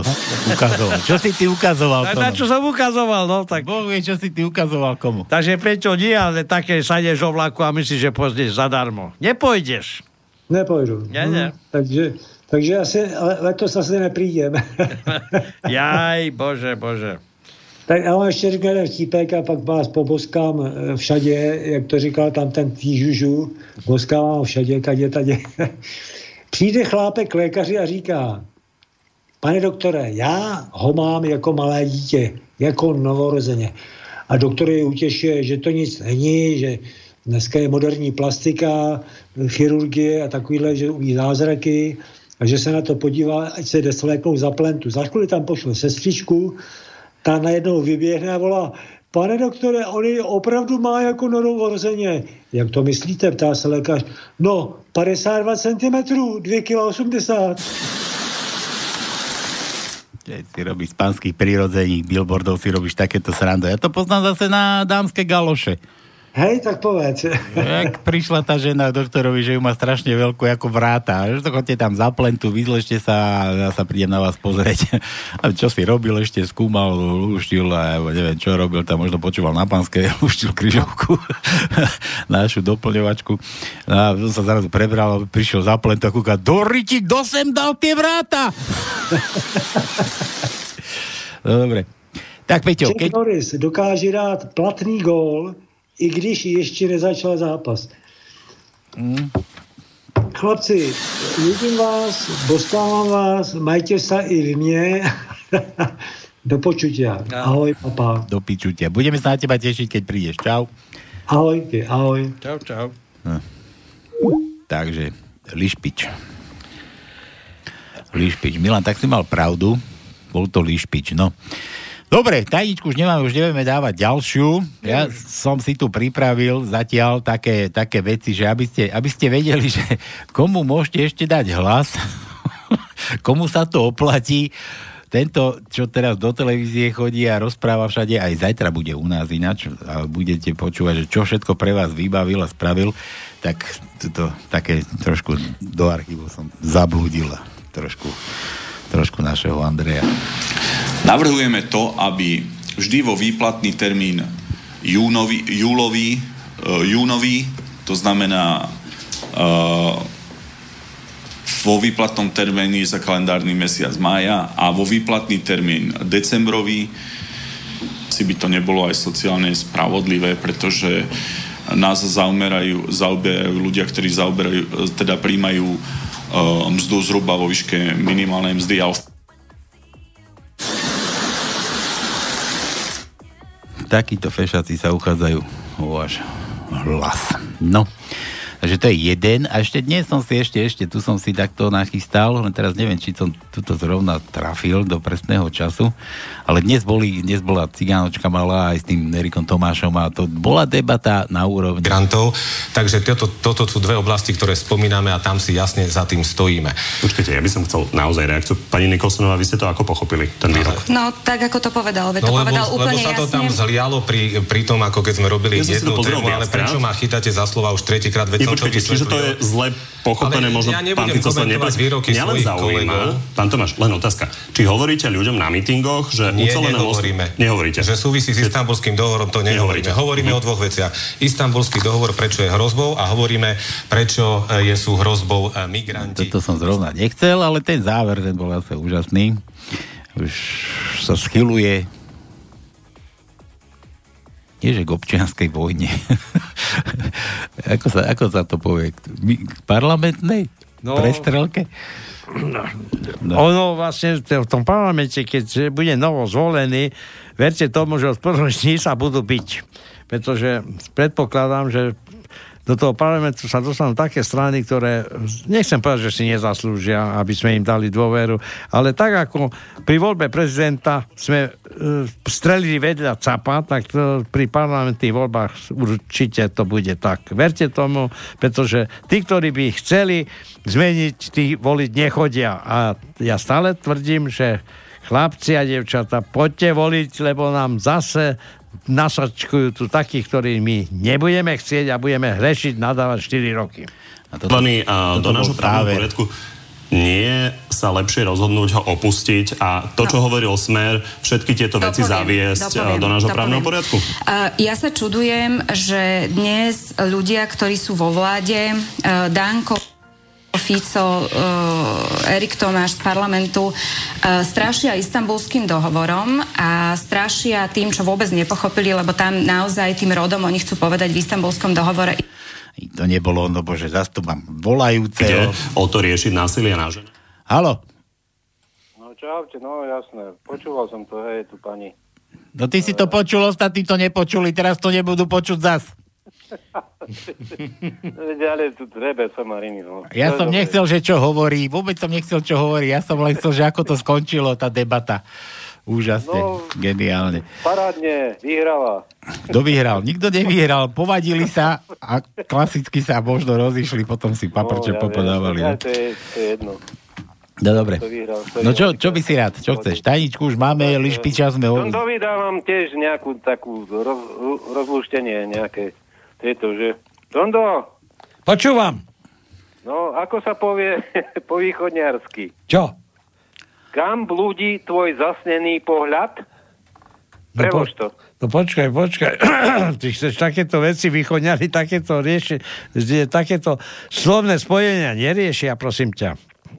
ukazoval. Čo si ty ukazoval Na, komu? na čo som ukazoval, no tak... Boh vie, čo si ty ukazoval komu. Takže prečo nie, ale také sadeš o vlaku a myslíš, že pôjdeš zadarmo. Nepôjdeš. Nepojdu. Nie, nie. Hm, takže, takže asi le- letos asi neprídem. Jaj, bože, bože. Tak já vám ještě jeden vtípek a pak vás poboskám eh, všadě, jak to říkal tam ten týžužu, boskávám všadě, kadě, tadě. Přijde chlápek k lékaři a říká, pane doktore, já ho mám jako malé dítě, jako novorozeně. A doktor je utěšuje, že to nic není, že dneska je moderní plastika, chirurgie a takovýhle, že umí zázraky a že se na to podívá, ať se jde svléknout za plentu. Za chvíli tam pošle sestřičku, ta najednou vyběhne a volá, pane doktore, on ji opravdu má jako novorozeně. Jak to myslíte, ptá se lékař. No, 52 cm, 2 kg 80. Že si robíš z pánskych prírodzení, billboardov si robíš takéto srandy. Ja to poznám zase na dámske galoše. Hej, tak povedz. Jak prišla tá žena doktorovi, že ju má strašne veľkú ako vráta. Že to chodte tam za plentu, vyzlešte sa a ja sa prídem na vás pozrieť. A čo si robil, ešte skúmal, luštil a neviem, čo robil, tam možno počúval na pánske, luštil kryžovku, našu doplňovačku. A to sa zrazu prebral, prišiel za plentu a kúka, do riti, kto sem dal tie vráta? no, dobre. Tak, Peťo, keď... Norris dokáže dát platný gól, i když ještě nezačal zápas. Mm. Chlapci, vidím vás, boskávám vás, majte se i v mně. Do počutia. Ahoj, papa. Do pičutia. Budeme sa na teba tešiť, keď prídeš. Čau. Ahoj, ty, ahoj. Čau, čau. No. Takže, Lišpič. Lišpič. Milan, tak si mal pravdu. Bol to Lišpič, no. Dobre, tajničku už nemáme, už nevieme dávať ďalšiu. Ja som si tu pripravil zatiaľ také, také veci, že aby ste, aby ste vedeli, že komu môžete ešte dať hlas, komu sa to oplatí. Tento, čo teraz do televízie chodí a rozpráva všade, aj zajtra bude u nás ináč a budete počúvať, že čo všetko pre vás vybavil a spravil, tak to také trošku do archívu som zablúdil trošku, trošku našeho Andreja. Navrhujeme to, aby vždy vo výplatný termín júnový, júlový, uh, júnový, to znamená uh, vo výplatnom termíne za kalendárny mesiac mája a vo výplatný termín decembrový si by to nebolo aj sociálne spravodlivé, pretože nás zaoberajú, zaoberajú ľudia, ktorí zaoberajú, teda príjmajú uh, mzdu zhruba vo výške minimálnej mzdy a takíto fešaci sa uchádzajú o váš hlas. No, takže to je jeden. A ešte dnes som si ešte, ešte tu som si takto nachystal, len teraz neviem, či som tuto zrovna trafil do presného času, ale dnes, boli, dnes bola cigánočka malá aj s tým Erikom Tomášom a to bola debata na úrovni. grantov. Takže toto, toto sú dve oblasti, ktoré spomíname a tam si jasne za tým stojíme. Počkajte, ja by som chcel naozaj reakciu. Pani Nikolsonová, vy ste to ako pochopili, ten výrok? No, tak ako to povedal, veď to No lebo, povedal lebo úplne sa to tam jasne. zlialo pri, pri tom, ako keď sme robili Ja jednu tému, ale prečo ma chytáte za slova už tretíkrát, veď to počkajte, čiže to je zle pochopené, Ale možno ja pán Fico sa výroky Mňa len zaujíma, kolegov. pán Tomáš, len otázka. Či hovoríte ľuďom na mítingoch, že Nie, ucelené nehovoríme. mostu... Nehovoríte. Že súvisí s istambulským dohovorom, to nehovoríme. Hovoríme o dvoch veciach. Istambulský dohovor, prečo je hrozbou a hovoríme, prečo e, je sú hrozbou e, migranti. Toto som zrovna nechcel, ale ten záver, ten bol zase úžasný. Už sa schyluje nie že k občianskej vojne. ako, sa, ako sa to povie? K parlamentnej? No. Prestrelke? No. Ono vlastne v tom parlamente, keď bude novo zvolený, verte tomu, že od prvého sa budú byť. Pretože predpokladám, že do toho parlamentu sa dostanú také strany, ktoré, nechcem povedať, že si nezaslúžia, aby sme im dali dôveru, ale tak ako pri voľbe prezidenta sme e, strelili vedľa capa, tak to pri parlamentných voľbách určite to bude tak. Verte tomu, pretože tí, ktorí by chceli zmeniť, tí voliť nechodia. A ja stále tvrdím, že chlapci a devčata, poďte voliť, lebo nám zase nasačkujú tu takých, ktorí my nebudeme chcieť a budeme hrešiť, nadávať 4 roky. A Pani, a do toto nášho záver. poriadku nie je sa lepšie rozhodnúť ho opustiť a to, čo hovoril Smer, všetky tieto veci Dopoviem, zaviesť dopoviem, do nášho dopoviem. právneho poriadku? A ja sa čudujem, že dnes ľudia, ktorí sú vo vláde, eh, Danko, Fico, uh, Erik Tomáš z parlamentu uh, strašia istambulským dohovorom a strašia tým, čo vôbec nepochopili, lebo tam naozaj tým rodom oni chcú povedať v istambulskom dohovore To nebolo, no bože, zase tu mám volajúceho. O to riešiť násilie na žene. Halo, No čaute, no jasné. Počúval som to, hej, tu pani. no ty si to počul, ostatní to nepočuli, teraz to nebudú počuť zas. Ale tu trebe sa Mariny, no. Ja som nechcel, že čo hovorí, vôbec som nechcel, čo hovorí, ja som len chcel, že ako to skončilo, tá debata. Úžasne, No. geniálne. Parádne, vyhrala. Kto vyhral? Nikto nevyhral, povadili sa a klasicky sa možno rozišli, potom si paprče ja popodávali. no. To je, to je jedno. No dobre. No čo, čo by si rád? Čo chceš? Tajničku už máme, lišpiča sme... Som O... dovydávam tiež nejakú takú roz, rozlúštenie nejaké tieto, že... Tondo, Počúvam. no ako sa povie po východňarsky? Čo? Kam blúdi tvoj zasnený pohľad? Prelož to. No počkaj, počkaj. Ty chceš takéto veci východňari, takéto rieši, takéto slovné spojenia neriešia, prosím ťa.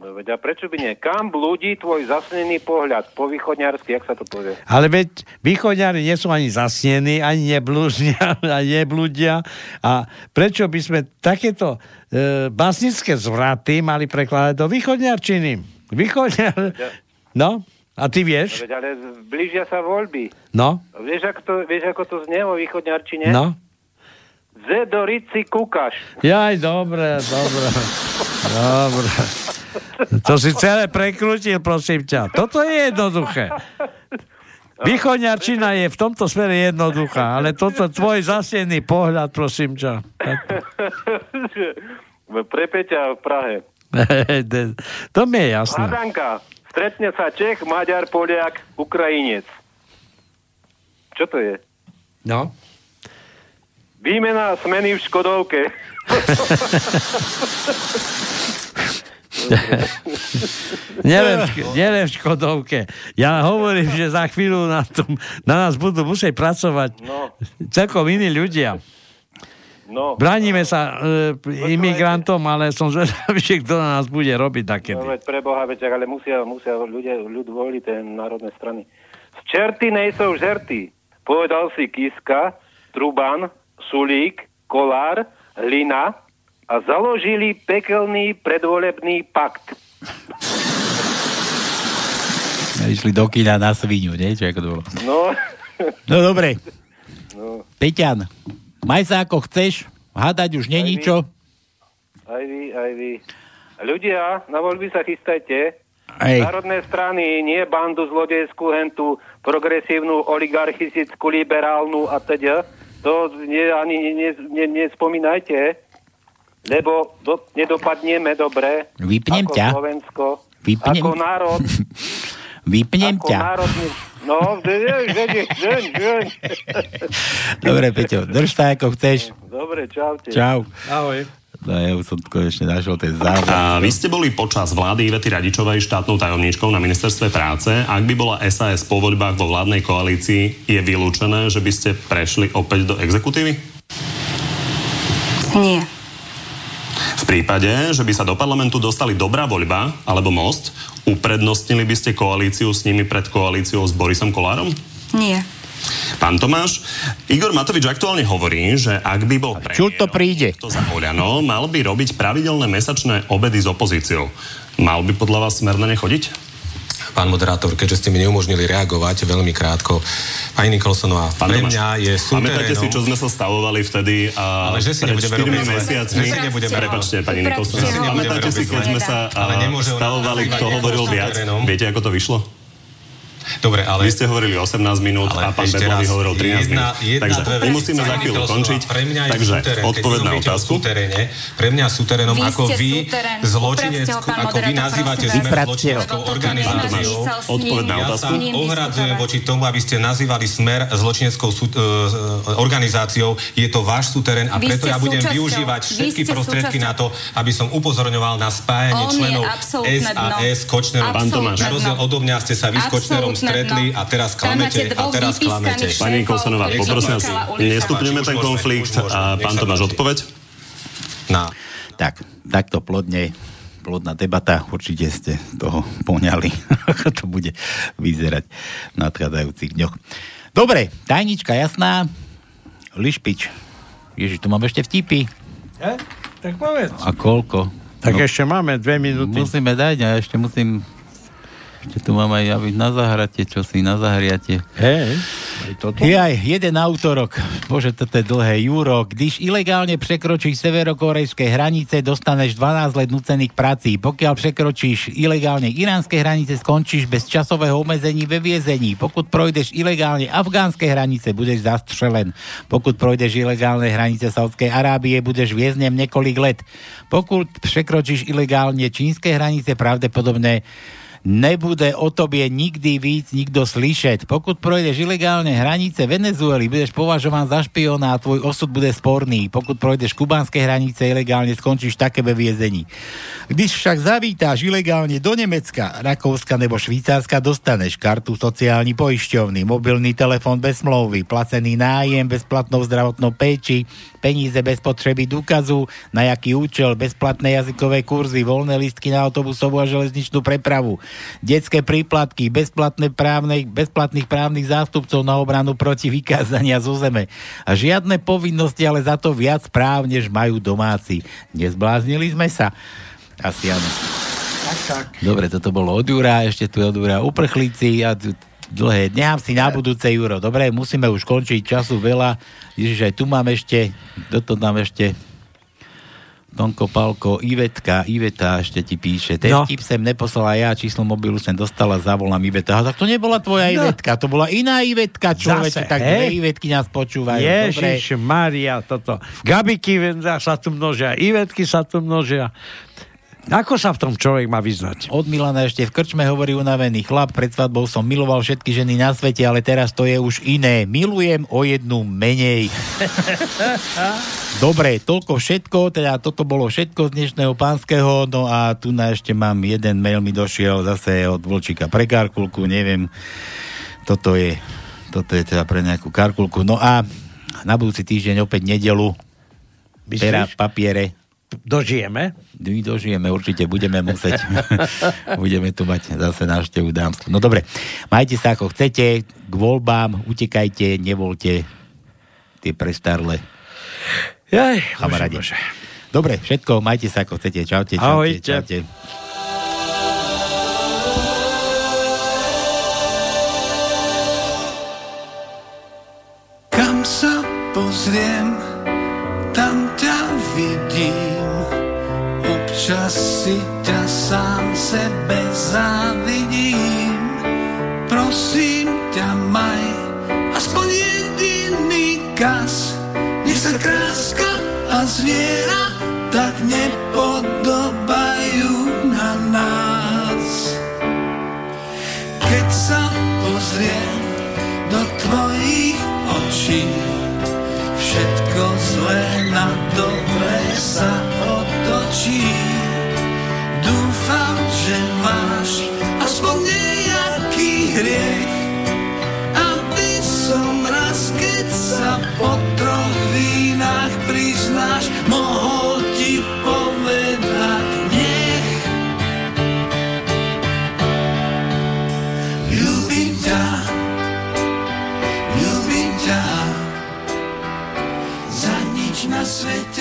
No veď a prečo by nie? Kam blúdi tvoj zasnený pohľad? Po východňarsky, jak sa to povie? Ale veď východňari nie sú ani zasnení, ani neblúznia, ani neblúdia. A prečo by sme takéto e, básnické zvraty mali prekladať do východňarčiny? Východňar... No, a ty No vieš? veď ale blížia sa voľby. No, Vieš, ako to, vieš, ako to znie vo východňarčine? no. Zedorici kukaš. Jaj, dobre, dobre. Dobre. To si celé prekrútil, prosím ťa. Toto je jednoduché. Východňarčina je v tomto smere jednoduchá, ale toto tvoj zasiený pohľad, prosím ťa. Pre Peťa v Prahe. to mi je jasné. Hádanka. Stretne sa Čech, Maďar, Poliak, Ukrajinec. Čo to je? No. Výmena smeny v Škodovke. Neviem, neviem v Škodovke. Ja hovorím, že za chvíľu na, tom, na nás budú musieť pracovať No. celkom iní ľudia. No. Bránime sa e, imigrantom, ale som zvedavý, že kto na nás bude robiť takedy. No veď pre Boha, veď, ale musia, musia ľudia, ľud voliť tie národné strany. Z čerty nejsou žerty. Povedal si Kiska, Truban, Sulík, Kolár, Hlina a založili pekelný predvolebný pakt. Išli do kina na svinu, nie? Čo ako to bolo? No, No dobre, no, Peťan, maj sa ako chceš, hádať už není čo. aj vy, aj vy. Ľudia, na voľby sa chystajte. Hej. Národné strany, nie bandu zlodejskú, hentu progresívnu, oligarchistickú, liberálnu a teda. To nie, ani ne, ne, nespomínajte, lebo do, nedopadneme dobre. Vypnem ako ťa. Slovensko. Vypnem- Ako národ. Vypnem ako ťa. národný... No. Dobre, Peťo, drž sa ako chceš. Dobre, čaute. Čau. Ahoj. No ja už som konečne našiel ten záver. A vy ste boli počas vlády Ivety Radičovej štátnou tajomníčkou na ministerstve práce. Ak by bola SAS po voľbách vo vládnej koalícii, je vylúčené, že by ste prešli opäť do exekutívy? Nie. V prípade, že by sa do parlamentu dostali dobrá voľba alebo most, uprednostnili by ste koalíciu s nimi pred koalíciou s Borisom Kolárom? Nie. Pán Tomáš, Igor Matovič aktuálne hovorí, že ak by bol Čo to príde? to za Oľano, mal by robiť pravidelné mesačné obedy s opozíciou. Mal by podľa vás smer na ne chodiť? Pán moderátor, keďže ste mi neumožnili reagovať veľmi krátko, pani Nikolsonová, Pán pre Tomáš, mňa je Pamätáte si, súterénom... čo sme sa stavovali vtedy a Ale že si pred nebudeme 4 robiť zle. mesiacmi? Že si nebudeme Prepačte, pani Nikolsonová. Pamätáte si, keď sme sa Ale stavovali, kto hovoril viac? súterénom. Viete, ako to vyšlo? Dobre, ale... Vy ste hovorili 18 minút Ale a pán raz, hovoril 13 jedna- minút. jedna, Takže dve my musíme za chvíľu končiť. Pre mňa je Takže súterén, keď odpoveď na otázku. súteréne, pre mňa súterénom, Vy ako vy zločineckú, ako vy nazývate prosím sme vás. zločineckou organizáciou. Odpoveď na Ja otázku. sa ohradzujem voči tomu, aby ste nazývali smer zločineckou sú, uh, organizáciou. Je to váš súterén a preto ja budem využívať vy všetky prostriedky na to, aby som upozorňoval na spájanie členov. SAS Kočnerom. Pán Tomáš. Na rozdiel odo mňa ste sa vy s Kočnerom stretli a teraz klamete a teraz klamete. Pani Kolsonová, poprosím vás, nestupňujeme ten konflikt už a pán Tomáš, odpoveď? Na. Tak, takto plodne, plodná debata, určite ste toho poňali, ako to bude vyzerať v nadchádzajúcich dňoch. Dobre, tajnička jasná, Lišpič. Ježiš, tu mám ešte vtipy. Ja? Tak povedz. A koľko? Tak ešte máme dve minúty. Musíme dať, a ešte musím... Ešte tu mám aj javiť na zahrate, čo si na zahriate. Hej. Je aj jeden autorok. Bože, toto je dlhé. Juro, když ilegálne prekročíš severokorejské hranice, dostaneš 12 let nucených prací. Pokiaľ prekročíš ilegálne iránske hranice, skončíš bez časového obmedzení ve viezení. Pokud projdeš ilegálne afgánske hranice, budeš zastrelen. Pokud projdeš ilegálne hranice Saudskej Arábie, budeš vieznem niekoľk let. Pokud prekročíš ilegálne čínske hranice, pravdepodobne nebude o tobie nikdy víc nikto slyšet. Pokud projdeš ilegálne hranice Venezuely, budeš považován za špiona a tvoj osud bude sporný. Pokud projdeš kubánske hranice ilegálne, skončíš také ve viezení. Když však zavítáš ilegálne do Nemecka, Rakouska nebo Švýcarska, dostaneš kartu sociálny poisťovny, mobilný telefón bez smlouvy, placený nájem, bezplatnou zdravotnou péči, peníze bez potreby dôkazu, na jaký účel, bezplatné jazykové kurzy, voľné listky na autobusovú a železničnú prepravu, detské príplatky, bezplatné právne, bezplatných právnych zástupcov na obranu proti vykázania zo zeme. A žiadne povinnosti, ale za to viac práv, než majú domáci. Nezbláznili sme sa? Asi áno. Tak, tak. Dobre, toto bolo od Jura, ešte tu je od Jura uprchlíci a dlhé. Nechám si na budúce, Juro. Dobre, musíme už končiť, času veľa. Ježiš, aj tu mám ešte, toto tam ešte Tonko Palko, Ivetka, Iveta ešte ti píše. Ten No. vtip sem neposlala ja, číslo mobilu sem dostala, zavolám Iveta. A tak to nebola tvoja No. Ivetka, to bola iná Ivetka, človeče. tak dve Ivetky nás počúvajú. Dobre. Ježiš Maria, toto. Gabiky sa tu množia, Ivetky sa tu množia. Ako sa v tom človek má vyznať? Od Milana ešte v krčme hovorí unavený chlap, pred svadbou som miloval všetky ženy na svete, ale teraz to je už iné. Milujem o jednu menej. Dobre, toľko všetko, teda toto bolo všetko z dnešného pánskeho, no a tu na ešte mám jeden mail mi došiel zase od Vlčíka pre Karkulku, neviem, toto je, toto je teda pre nejakú Karkulku. No a na budúci týždeň opäť nedelu, Myslíš? pera, papiere, Dožijeme? my dožijeme, určite budeme musieť. budeme tu mať zase návštevu dámsku. No dobre, majte sa ako chcete, k voľbám, utekajte, nevolte tie prestarle Jaj, kamarádi. Dobre, všetko, majte sa ako chcete. Čaute, čaute, Ahojte. čaute. Kam sa pozriem, Občas si ťa sám sebe závidím. Prosím ťa, maj aspoň jediný kas. Nech sa kráska a zviera tak nepodobajú hriech, aby som raz, keď sa po troch vínach priznáš, mohol ti povedať nech. Ľúbim ťa, ľúbim ťa, za nič na svete.